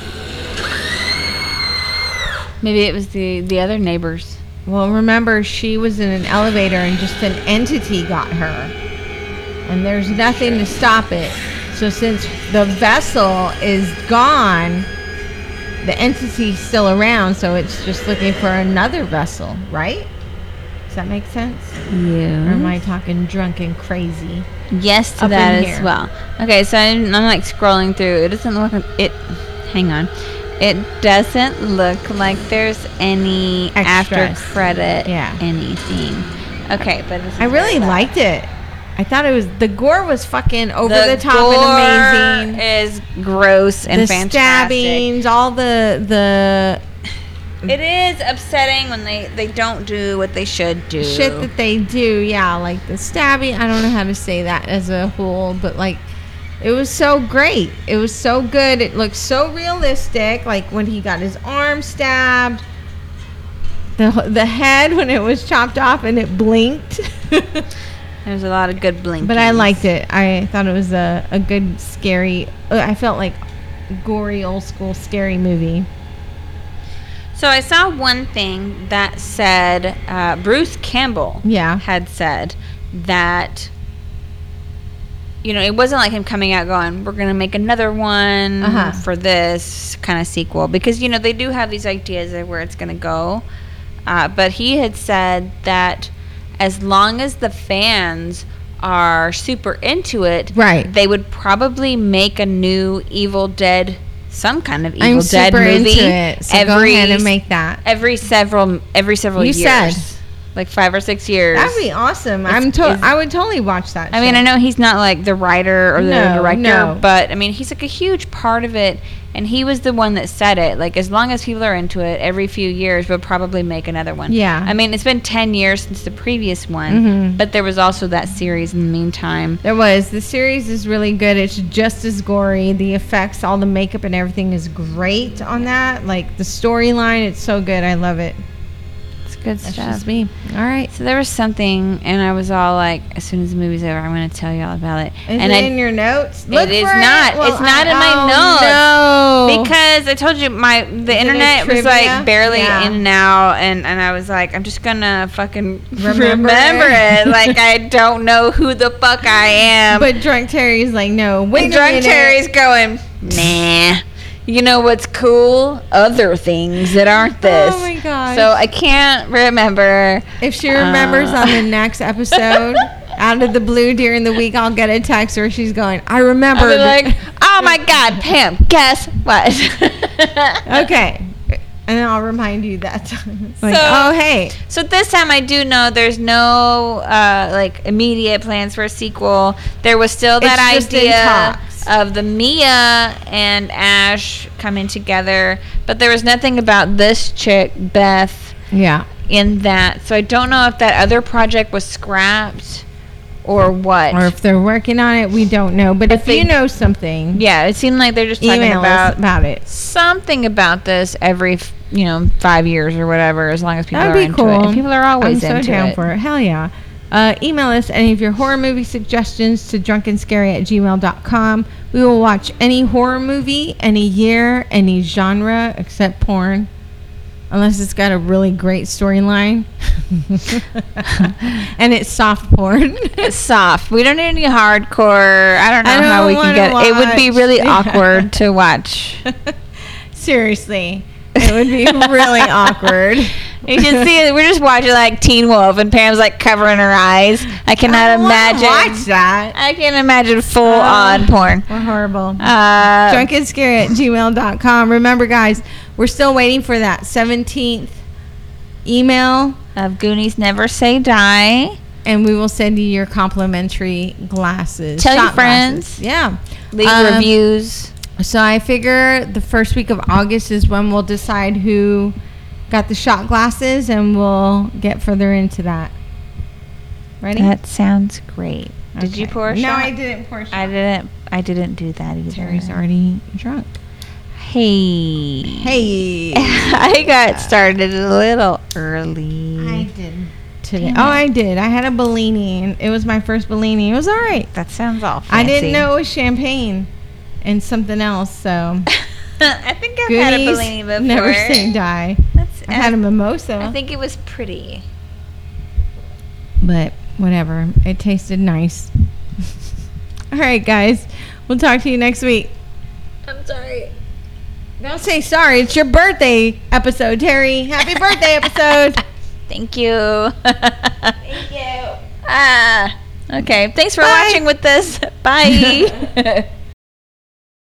Maybe it was the, the other neighbors. Well, remember, she was in an elevator and just an entity got her. And there's nothing to stop it. So, since the vessel is gone, the entity's still around, so it's just looking for another vessel, right? Does that make sense? Yeah. Or am I talking drunk and crazy? Yes to that as here. well. Okay, so I'm, I'm like scrolling through. It doesn't look it. Hang on. It doesn't look like there's any after credit Yeah. anything. Okay, but I really liked it. I thought it was the gore was fucking over the the, top and amazing. Is gross and the fantastic. stabbings, all the the It is upsetting when they they don't do what they should do. shit that they do. Yeah, like the stabbing. I don't know how to say that as a whole, but like it was so great. It was so good. It looked so realistic. Like when he got his arm stabbed, the the head when it was chopped off and it blinked. There's a lot of good blinking. But I liked it. I thought it was a, a good scary. uh, I felt like gory old school scary movie. So I saw one thing that said uh, Bruce Campbell Yeah. had said that you know it wasn't like him coming out going we're gonna make another one Uh-huh. for this kind of sequel because you know they do have these ideas of where it's gonna go, uh, but he had said that as long as the fans are super into it, Right. they would probably make a new Evil Dead. Some kind of Evil I'm Dead super movie into it. So go ahead and make that. every several every several You years. said. like five or six years. That'd be awesome. It's- I'm to- I would totally watch that. I mean. I know he's not like the writer or the No, director, no. but I mean, he's like a huge part of it, and he was the one that said it. Like, as long as people are into it, every few years we'll probably make another one. Yeah. I mean, it's been ten years since the previous one, Mhm. but there was also that series in the meantime. There was. The series is really good. It's just as gory. The effects, all the makeup and everything is great on that. Like the storyline, it's so good. I love it. Good That's stuff. just me. All right. So there was something, and I was all like, as soon as the movie's over, I'm going to tell you all about it. Is and it I, in your notes? It is for not. Well, it's not I- in my oh, notes. No. Because I told you my the it internet was like barely Yeah. in out, and and I was like, I'm just gonna fucking Remember remember, it. it. like I don't know who the fuck I am. but drunk Terry's like, no. Wait and drunk. Terry's going, nah. You know what's cool? Other things that aren't this. Oh my gosh. So I can't remember. If she remembers Uh. on the next episode, out of the blue during the week, I'll get a text where she's going, I remember. Like, oh my god, Pam, guess what? okay. And then I'll remind you that time. like, So- oh, hey. So this time I do know there's no uh, like immediate plans for a sequel. There was still that It's just in idea. Of the Mia and Ash coming together, but there was nothing about this chick Beth Yeah. in that. So I don't know if that other project was scrapped or what. or if they're working on it, we don't know. But if they- you know something, yeah, it seemed like they're just talking about about it. something about this every f- you know five years or whatever. As long as people That'd are be into cool. it, and people are always I'm so down it. for it. Hell yeah. Uh, email us any of your horror movie suggestions to drunkandscary at gmail.com. We will watch any horror movie, any year, any genre, except porn. Unless it's got a really great storyline. and it's soft porn. It's soft. We don't need any hardcore. I don't know I don't how we can get. It would be really awkward to watch. Seriously. It would be really awkward. You should see it. We're just watching like Teen Wolf, and Pam's like covering her eyes. I cannot I imagine. watch that. I can't imagine full on porn. We're horrible. Uh, drunkandscary at gmail.com. Remember, guys, we're still waiting for that 17th email, of Goonies Never Say Die. and we will send you your complimentary glasses. Tell your shot glasses. friends. Yeah. Leave Um, reviews. So I figure the first week of August is when we'll decide who got the shot glasses, and we'll get further into that. Ready? That sounds great. Did you pour a No, shot? I didn't pour a shot. I didn't. I didn't do that either. Terry's already drunk. Hey. Hey. I got started a little early. I did today. Oh, I did. I had a Bellini, and it was my first Bellini. It was all right. That sounds awful. I didn't know it was champagne and something else. So I think I've had a Bellini before. never seen die. That's, I had a mimosa, I think it was pretty. but whatever. It tasted nice. all right, guys. We'll talk to you next week. I'm sorry. Don't say sorry. It's your birthday episode, Terry. Happy birthday episode. Thank you. Thank you. ah. Okay. Thanks for Bye. watching with this. Bye.